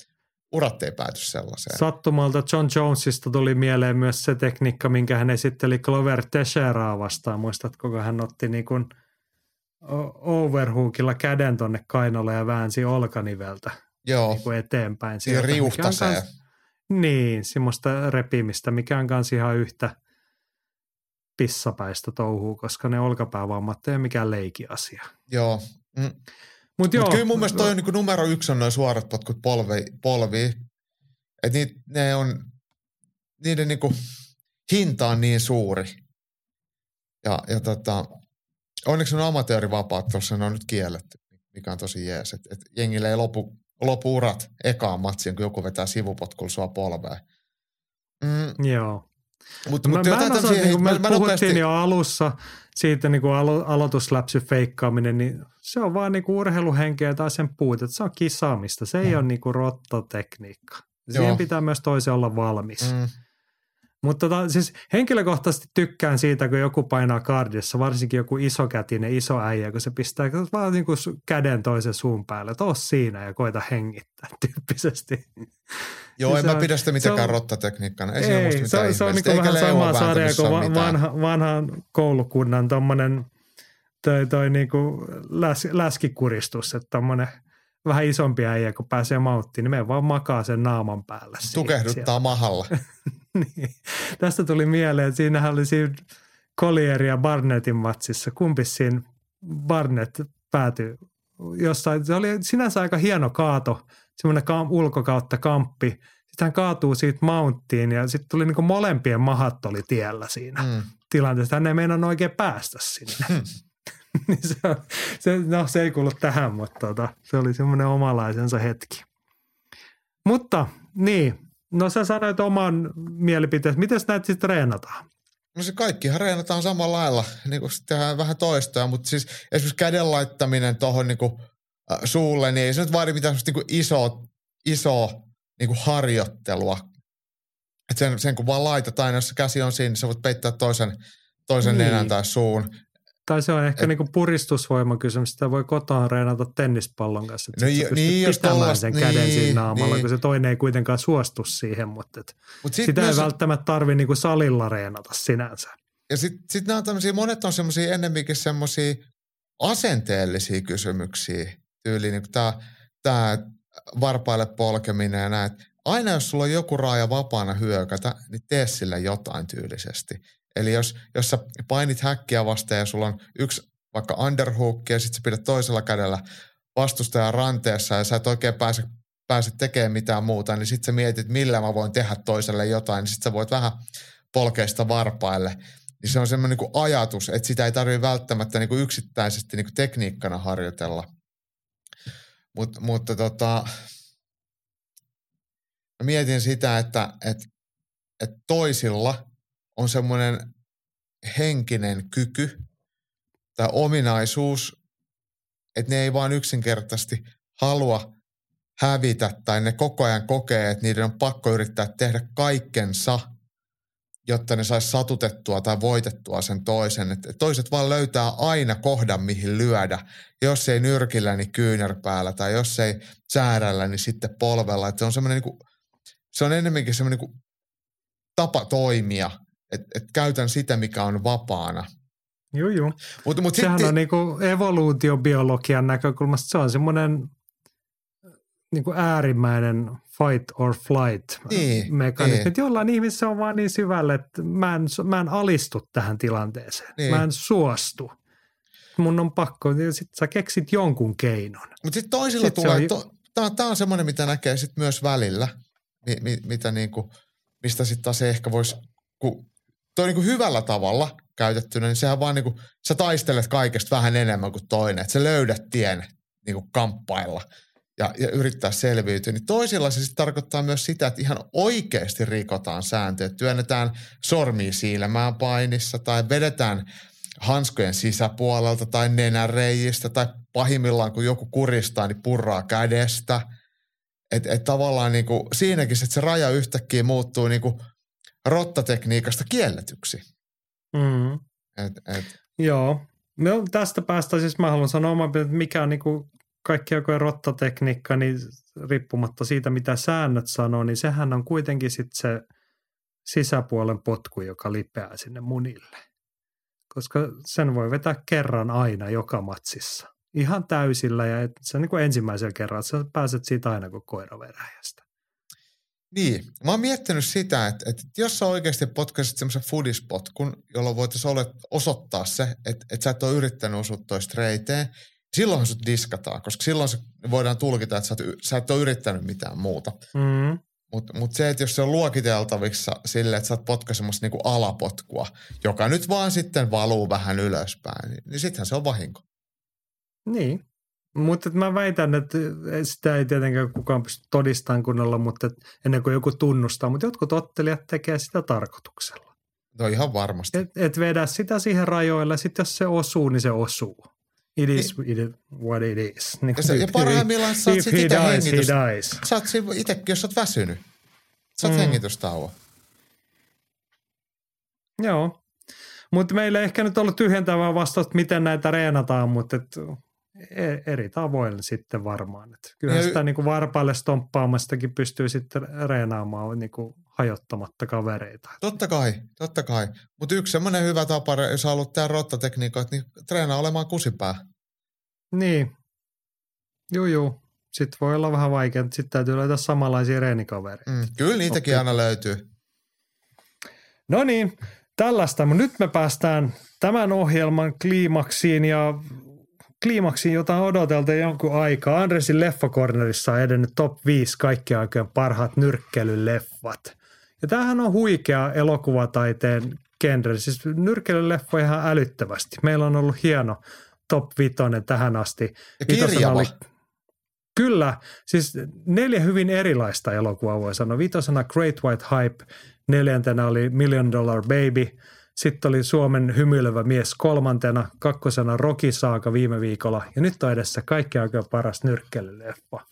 urat ei pääty sellaiseen. Sattumalta John Jonesista tuli mieleen myös se tekniikka, minkä hän esitteli Clover Teixeiraa vastaan. Muistatko, kun hän otti niin kuin overhookilla käden tonne kainolle ja väänsi olkaniveltä Joo, niin kuin eteenpäin. sieltä, riuhtasee. kans- Niin, semmoista repimistä, mikä on kanssa ihan yhtä pissapäistä touhuu, koska ne olkapäävammat ei ole mikään leikiasia. Joo. Mm. Mutta joo, kyllä mun mielestä toi on niin numero yksi on noin suorat potkut polvi, polviin. Että ni, ne on, niiden niin hinta on niin suuri. Ja, ja tota, onneksi on amatöörivapaat tuossa, ne on nyt kielletty, mikä on tosi jees. Että et jengille ei lopu, lopu urat ekaan matsiin, kun joku vetää sivupotkulla sua polveen. Mm, Joo. mutta Mä, mut mä, en jotain osaa, niin kuin me mä, mä puhuttiin nopeasti, jo alussa siitä niin kuin alo, aloitusläpsy feikkaaminen, niin se on vaan niin kuin urheiluhenkeä tai sen puute. Se on kisaamista, se ei ole niin kuin rottatekniikka. Siihen Joo. pitää myös toisen olla valmis. mm, Mutta tota, siis henkilökohtaisesti tykkään siitä, kun joku painaa kardissa, varsinkin joku isokätinen, iso äijä, kun se pistää vaan niin kuin käden toisen suun päälle, että siinä ja koita hengittää tyyppisesti. joo, Se en mä pidä sitä mitenkään on- rottatekniikkana. Ei, siinä Ei, musta se, se on niin vähän samaa sarjaa vääntämyssä kuin va- vanha, vanhan koulukunnan tommonen toi, toi niinku läs, läskikuristus, että tommonen vähän isompi äijä, kun pääsee mauttiin, niin me vaan makaa sen naaman päällä. siinä- Tukehduttaa mahalla. niin. Tästä tuli mieleen, että siinähän oli siinä Collier ja Barnettin matsissa. Kumpi siinä Barnett päätyi jossain, se oli sinänsä aika hieno kaato, semmoinen kam, ulkokautta kamppi. Sitten hän kaatuu siitä mounttiin ja sitten tuli niinku molempien mahat oli tiellä siinä mm. Mm. tilanteessa. Hän ei meinannut oikein päästä sinne. niin se, on, se, no, se ei kuulu tähän, mutta tota, se oli semmoinen omalaisensa hetki. Mutta niin, no sä sanoit oman mielipiteen. Miten näitä sitten treenataan? No se kaikkihan reenataan samalla lailla, niin kuin tehdään vähän toistoja, mutta siis esimerkiksi käden laittaminen tuohon niin äh, suulle, niin ei se nyt vaadi mitään niin kuin isoa, isoa niin kuin harjoittelua. Et sen, sen kun vaan laitat aina, jos se käsi on siinä, niin sä voit peittää toisen, toisen niin. nenän tai suun. Tai se on ehkä Et, niinku puristusvoimakysymys. Sitä voi kotona reenata tennispallon kanssa. No, jo, niin, jos tollas, sen niin, käden siinä naamalla, niin. kun se toinen ei kuitenkaan suostu siihen. Mutta et Mut sitä ei välttämättä tarvi niinku salilla reenata sinänsä. Ja sitten sit nämä on tämmöisiä, monet on semmoisia ennemminkin semmoisia asenteellisia kysymyksiä. Tyyliin niin tämä tää varpaille polkeminen ja näin. Aina jos sulla on joku raaja vapaana hyökätä, niin tee sille jotain tyylisesti. Eli jos, jos sä painit häkkiä vastaan ja sulla on yksi vaikka underhook ja sitten sä pidät toisella kädellä vastustajan ranteessa ja sä et oikein pääse, pääse tekemään mitään muuta, niin sitten sä mietit, millä mä voin tehdä toiselle jotain, niin sitten sä voit vähän polkeista varpaille. Niin se on semmoinen niin ajatus, että sitä ei tarvitse välttämättä niin kuin yksittäisesti niin kuin tekniikkana harjoitella. Mut, mutta tota, mietin sitä, että, että, että toisilla on semmoinen henkinen kyky tai ominaisuus, että ne ei vaan yksinkertaisesti halua hävitä tai ne koko ajan kokee, että niiden on pakko yrittää tehdä kaikkensa, jotta ne saisi satutettua tai voitettua sen toisen. Et toiset vaan löytää aina kohdan, mihin lyödä. Jos ei nyrkillä, niin kyynärpäällä tai jos ei säärällä, niin sitten polvella. Et se on semmoinen niin se on enemmänkin semmoinen niin tapa toimia – että et käytän sitä, mikä on vapaana. Joo, joo. Mut, mut Sehän sitten, on niinku evoluutiobiologian näkökulmasta, se on semmoinen niinku äärimmäinen fight or flight niin, mekanismi. Niin. Jollain ihmisessä on vaan niin syvälle, että mä en, mä en alistu tähän tilanteeseen. Niin. Mä en suostu. Mun on pakko, sit sä keksit jonkun keinon. Mutta sitten toisilla sit tulee, on... to, tämä on semmoinen, mitä näkee sit myös välillä, mi, mi, mitä niinku, mistä sitten taas ehkä voisi, kun toi niin kuin hyvällä tavalla käytettynä, niin sehän vaan niin kuin, sä taistelet kaikesta vähän enemmän kuin toinen. Että sä löydät tien niin kuin kamppailla ja, ja yrittää selviytyä. Niin toisilla se sitten tarkoittaa myös sitä, että ihan oikeasti rikotaan sääntöjä. Työnnetään sormia siilemään painissa tai vedetään hanskojen sisäpuolelta tai nenäreijistä tai pahimmillaan kun joku kuristaa, niin purraa kädestä. Että et tavallaan niinku, siinäkin että se raja yhtäkkiä muuttuu niinku rottatekniikasta kielletyksi. Mm. Et, et. Joo. No, tästä päästä siis mä haluan sanoa, että mikä on niinku kaikki joku rottatekniikka, niin riippumatta siitä, mitä säännöt sanoo, niin sehän on kuitenkin sitten se sisäpuolen potku, joka lipeää sinne munille. Koska sen voi vetää kerran aina joka matsissa. Ihan täysillä ja et, se on niin kuin ensimmäisellä kerralla, että sä pääset siitä aina kuin koiraveräjästä. Niin, mä oon miettinyt sitä, että, että jos sä oikeasti potkaisit semmoisen foodispotkun, jolloin voitaisiin osoittaa se, että, että sä et ole yrittänyt osua toi streiteen, silloinhan sut diskataan, koska silloin se voidaan tulkita, että sä et, sä et ole yrittänyt mitään muuta. Mm. Mutta mut se, että jos se on luokiteltavissa sille, että sä oot potkaisemassa niinku alapotkua, joka nyt vaan sitten valuu vähän ylöspäin, niin, niin sittenhän se on vahinko. Niin, mutta mä väitän, että sitä ei tietenkään kukaan pysty todistamaan kunnolla, mutta ennen kuin joku tunnustaa. Mutta jotkut ottelijat tekee sitä tarkoituksella. No ihan varmasti. Et, et vedä sitä siihen rajoille, sitten jos se osuu, niin se osuu. It is it is what it is. Niin ja, se, ja parhaimmillaan sä oot itse hengitys. Sä oot itsekin, jos sä oot väsynyt. Sä oot mm. hengitystauo. Joo. Mutta meillä ei ehkä nyt ollut tyhjentävää vastausta, miten näitä reenataan, mutta et eri tavoin sitten varmaan. Että kyllähän ja sitä niin kuin varpaille stomppaamastakin pystyy sitten reenaamaan niin kuin hajottamatta kavereita. Totta kai, totta kai. Mutta yksi semmoinen hyvä tapa, jos haluat tehdä rottatekniikoita, niin treenaa olemaan kusipää. Niin. Juu, juu. Sitten voi olla vähän vaikea, sitten täytyy löytää samanlaisia reenikavereita. Mm, kyllä niitäkin Oppi. aina löytyy. No niin, tällaista. Nyt me päästään tämän ohjelman kliimaksiin ja kliimaksiin, jota on odoteltu jonkun aikaa. Andresin leffakornerissa on edennyt top 5 kaikkien aikojen parhaat nyrkkelyleffat. Ja tämähän on huikea elokuvataiteen genre. Siis nyrkkelyleffa ihan älyttävästi. Meillä on ollut hieno top vitonen tähän asti. Ja kirjava. Kyllä, siis neljä hyvin erilaista elokuvaa voi sanoa. Vitosena Great White Hype, neljäntenä oli Million Dollar Baby, sitten oli Suomen hymyilevä mies kolmantena, kakkosena Rocky Saaka viime viikolla ja nyt on edessä kaikki aika paras nyrkkelyleffa.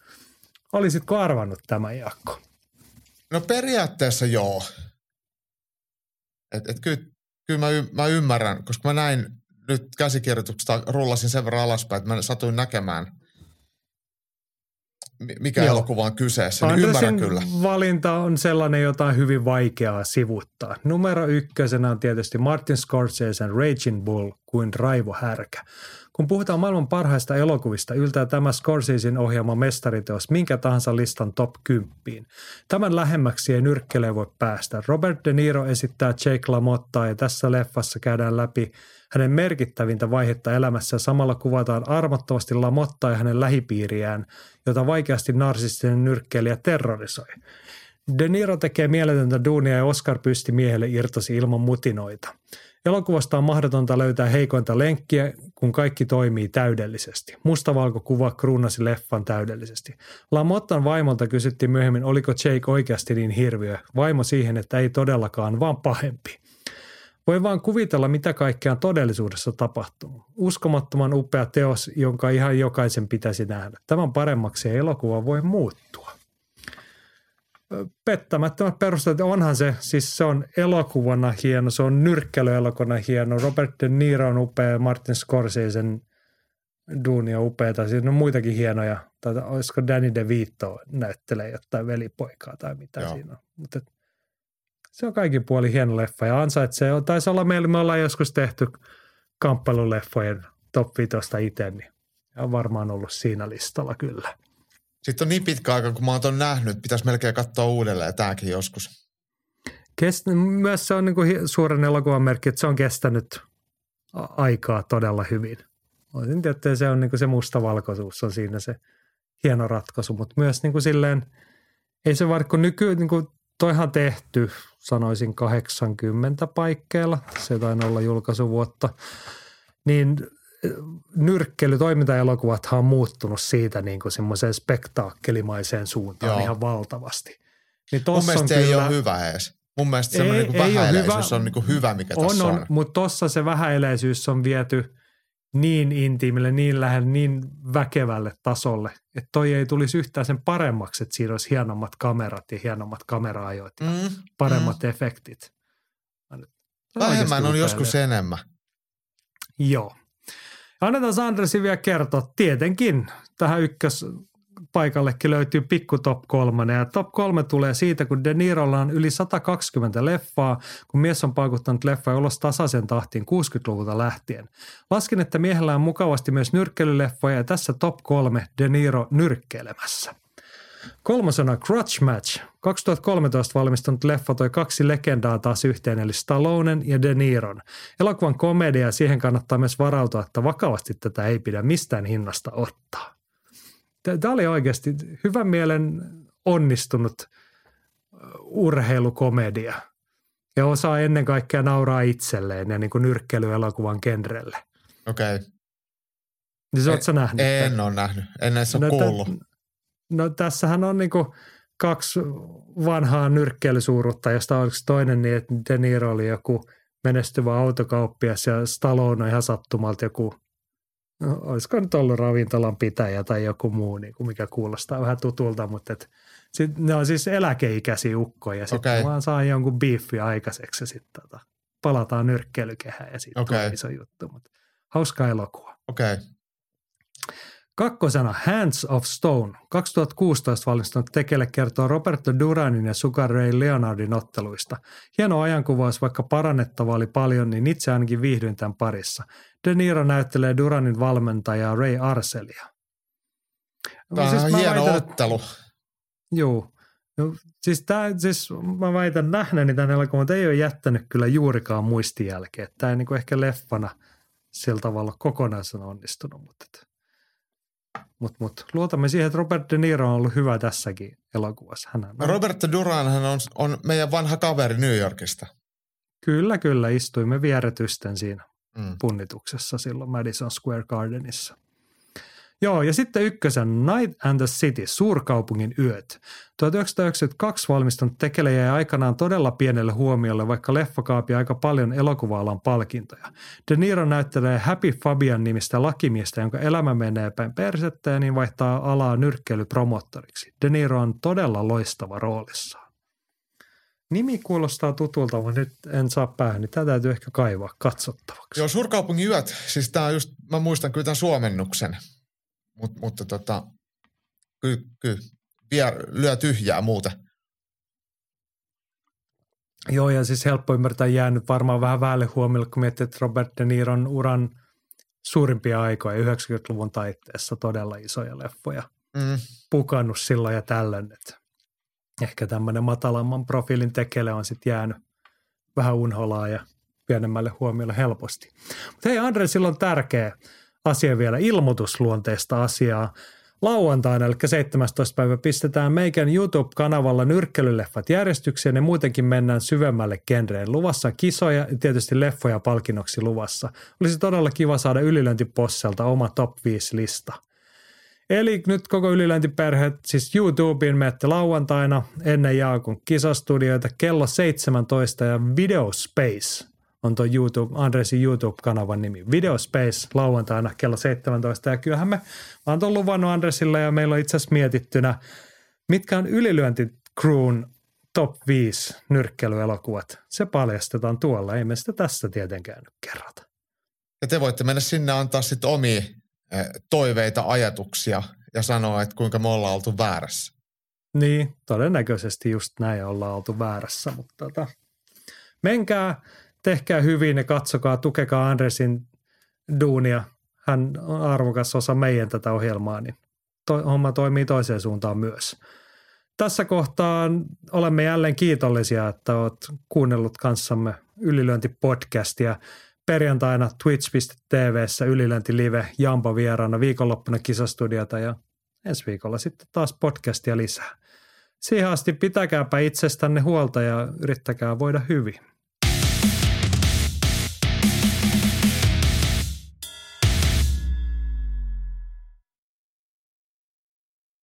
Olisitko arvannut tämän, Jaakko? No periaatteessa joo. Et, et kyllä, kyllä mä, y- mä ymmärrän, koska mä näin nyt käsikirjoituksesta, rullasin sen verran alaspäin, että mä satuin näkemään, mikä Joo. elokuva on kyseessä. Niin ymmärrän kyllä. valinta on sellainen, jota on hyvin vaikeaa sivuttaa. Numero ykkösenä on tietysti Martin Scorsesen Raging Bull kuin Raivo Härkä. Kun puhutaan maailman parhaista elokuvista, yltää tämä Scorsesin ohjaama mestariteos minkä tahansa listan top 10. Tämän lähemmäksi ei nyrkkeleen voi päästä. Robert De Niro esittää Jake LaMottaa ja tässä leffassa käydään läpi hänen merkittävintä vaihetta elämässä ja samalla kuvataan armottavasti Lamottaa ja hänen lähipiiriään, jota vaikeasti narsistinen nyrkkeilijä terrorisoi. De Niro tekee mieletöntä duunia ja Oscar pysti miehelle irtosi ilman mutinoita. Elokuvasta on mahdotonta löytää heikointa lenkkiä, kun kaikki toimii täydellisesti. Mustavalko kuva kruunasi leffan täydellisesti. Lamottan vaimolta kysyttiin myöhemmin, oliko Jake oikeasti niin hirviö. Vaimo siihen, että ei todellakaan, vaan pahempi. Voi vaan kuvitella, mitä kaikkea on todellisuudessa tapahtuu. Uskomattoman upea teos, jonka ihan jokaisen pitäisi nähdä. Tämän paremmaksi elokuva voi muuttua. Pettämättömät perusteet, onhan se, siis se on elokuvana hieno, se on nyrkkelyelokuvana hieno, Robert De Niro on upea, Martin Scorsesen duuni on upeata, siinä on muitakin hienoja, tai olisiko Danny DeVito näyttelee jotain velipoikaa tai mitä Joo. siinä on. Mutta se on kaikin puoli hieno leffa ja ansaitsee, taisi olla meillä, me ollaan joskus tehty kamppailuleffojen top 5 itse, niin on varmaan ollut siinä listalla kyllä. Sitten on niin pitkä aika, kun mä oon ton nähnyt, pitäisi melkein katsoa uudelleen tämäkin joskus. Kest, myös se on niin kuin suuren elokuvan merkki, että se on kestänyt aikaa todella hyvin. Voisin tiedä, että se on niin kuin se mustavalkoisuus on siinä se hieno ratkaisu, mutta myös niin kuin silleen, ei se vaikka nyky, niin kuin toihan tehty, sanoisin 80 paikkeilla, se taitaa olla julkaisuvuotta, niin eh, nyrkkely, toimintaelokuvathan on muuttunut siitä niin kuin semmoiseen spektaakkelimaiseen suuntaan Joo. ihan valtavasti. Niin Mun mielestä on se ei kyllä- ole hyvä edes. Mun mielestä Ei- semmoinen niin ei ole vähäiläisyys hyvä. on niin kuin hyvä, mikä On, tässä on. on, mutta tossa se vähäeläisyys on viety niin intiimille, niin lähelle, niin väkevälle tasolle, että toi ei tulisi yhtään sen paremmaksi, että siinä olisi hienommat kamerat ja hienommat kameraajot ja Mm, paremmat mm. efektit. Vähemmän on joskus enemmän. Joo. Annetaan Sandresin vielä kertoa. Tietenkin tähän ykkös paikallekin löytyy pikku top kolmonen. Ja top kolme tulee siitä, kun De Nirolla on yli 120 leffaa, kun mies on paikuttanut leffa ulos tasaisen tahtiin 60-luvulta lähtien. Laskin, että miehellä on mukavasti myös nyrkkelyleffoja ja tässä top kolme De Niro nyrkkeilemässä. Kolmosena Crutch Match. 2013 valmistunut leffa toi kaksi legendaa taas yhteen, eli Stallonen ja De Niron. Elokuvan komedia siihen kannattaa myös varautua, että vakavasti tätä ei pidä mistään hinnasta ottaa. Tämä oli oikeasti hyvän mielen onnistunut urheilukomedia. Ja osaa ennen kaikkea nauraa itselleen ja niin kuin nyrkkelyelokuvan genrelle. Okei. Okay. Niin sä oot sä nähnyt tämän? En ole nähnyt. En edes ole No, kuullut. tä- no tässähän on niinku kaksi vanhaa nyrkkeilysuurutta, josta oliko toinen niin, että De Niro oli joku menestyvä autokauppias ja Stallone on ihan sattumalta joku, no, olisiko nyt ollut ravintolan pitäjä tai joku muu, niin kuin mikä kuulostaa vähän tutulta, mutta et, sit, ne on siis eläkeikäisiä ukkoja, sitten Okei. vaan saa jonkun biiffi aikaiseksi ja sitten tota, palataan nyrkkeilykehään ja sitten okay. iso juttu, mutta hauska elokuva. Okei. Okay. Kakkosena Hands of Stone. 2016 valmistunut tekele kertoo Roberto Duranin ja Sugar Ray Leonardin otteluista. Hieno ajankuvaus, vaikka parannettava oli paljon, niin itse ainakin viihdyin tämän parissa. De Niro näyttelee Duranin valmentajaa Ray Arcelia. Tämä on mä hieno väitän, ottelu. Juu. No, siis, tää, siis mä väitän nähneeni tämän elokuvan, mutta ei ole jättänyt kyllä juurikaan muistijälkeä. Tämä ei niinku ehkä leffana sillä tavalla kokonaisen onnistunut, mutta et, mut, luotamme siihen, että Robert De Niro on ollut hyvä tässäkin elokuvassa. Hän on, Roberto Duran hän on, on meidän vanha kaveri New Yorkista. Kyllä, kyllä, istuimme vieretysten siinä mm. punnituksessa silloin Madison Square Gardenissa. Joo, ja sitten ykkösen Night and the City, suurkaupungin yöt. 1992 valmistunut tekele jäi aikanaan todella pienelle huomiolle, vaikka leffa kaapi aika paljon elokuva-alan palkintoja. De Niro näyttelee Happy Fabian nimistä lakimiestä, jonka elämä menee päin persettä ja niin vaihtaa alaa nyrkkeilypromottoriksi. De Niro on todella loistava roolissaan. Nimi kuulostaa tutulta, mutta nyt en saa päähän, niin tämä täytyy ehkä kaivaa katsottavaksi. Joo, suurkaupungin yöt, siis tämä on just, mä muistan kyllä tämän suomennuksen, Mut, mutta tota, kyllä, vie, lyö tyhjää muuten. Joo, ja siis helppo ymmärtää jäänyt varmaan vähän vähälle huomiolle, kun miettii, että Robert De Niron uran suurimpia aikoja 90-luvun taitteessa todella isoja leffoja. Mm. Pukannut silloin ja tällöin, että ehkä tämmöinen matalamman profiilin tekele on sitten jäänyt vähän unholaa ja pienemmälle huomiolle helposti. Mutta hei Andre, silloin on tärkeä asia vielä, ilmoitusluonteista asiaa. Lauantaina, eli 17. päivä, pistetään meikän YouTube-kanavalla nyrkkelyleffat järjestykseen ja muutenkin mennään syvemmälle genreen. Luvassa kisoja ja tietysti leffoja palkinnoksi luvassa. Olisi todella kiva saada ylilöintiposselta oma top 5 lista. Eli nyt koko ylilöintiperhe, siis YouTubeen menette lauantaina ennen Jaakon kisastudioita kello 17 ja Video Space on tuo YouTube, Andresin YouTube-kanavan nimi. Videospace lauantaina kello 17. Ja kyllähän me, mä oon luvannut Andresille ja meillä on itse asiassa mietittynä, mitkä on ylilyönti crewn top 5 nyrkkelyelokuvat. Se paljastetaan tuolla, ei me sitä tässä tietenkään nyt kerrota. Ja te voitte mennä sinne antaa sitten omia eh, toiveita, ajatuksia ja sanoa, että kuinka me ollaan oltu väärässä. Niin, todennäköisesti just näin ollaan oltu väärässä, mutta tota, menkää tehkää hyvin ja katsokaa, tukekaa Andresin duunia. Hän on arvokas osa meidän tätä ohjelmaa, niin to, homma toimii toiseen suuntaan myös. Tässä kohtaa olemme jälleen kiitollisia, että olet kuunnellut kanssamme Ylilöinti-podcastia. Perjantaina twitch.tvssä Ylilöinti Live Jampa vieraana viikonloppuna kisastudiota ja ensi viikolla sitten taas podcastia lisää. Siihen asti pitäkääpä itsestänne huolta ja yrittäkää voida hyvin.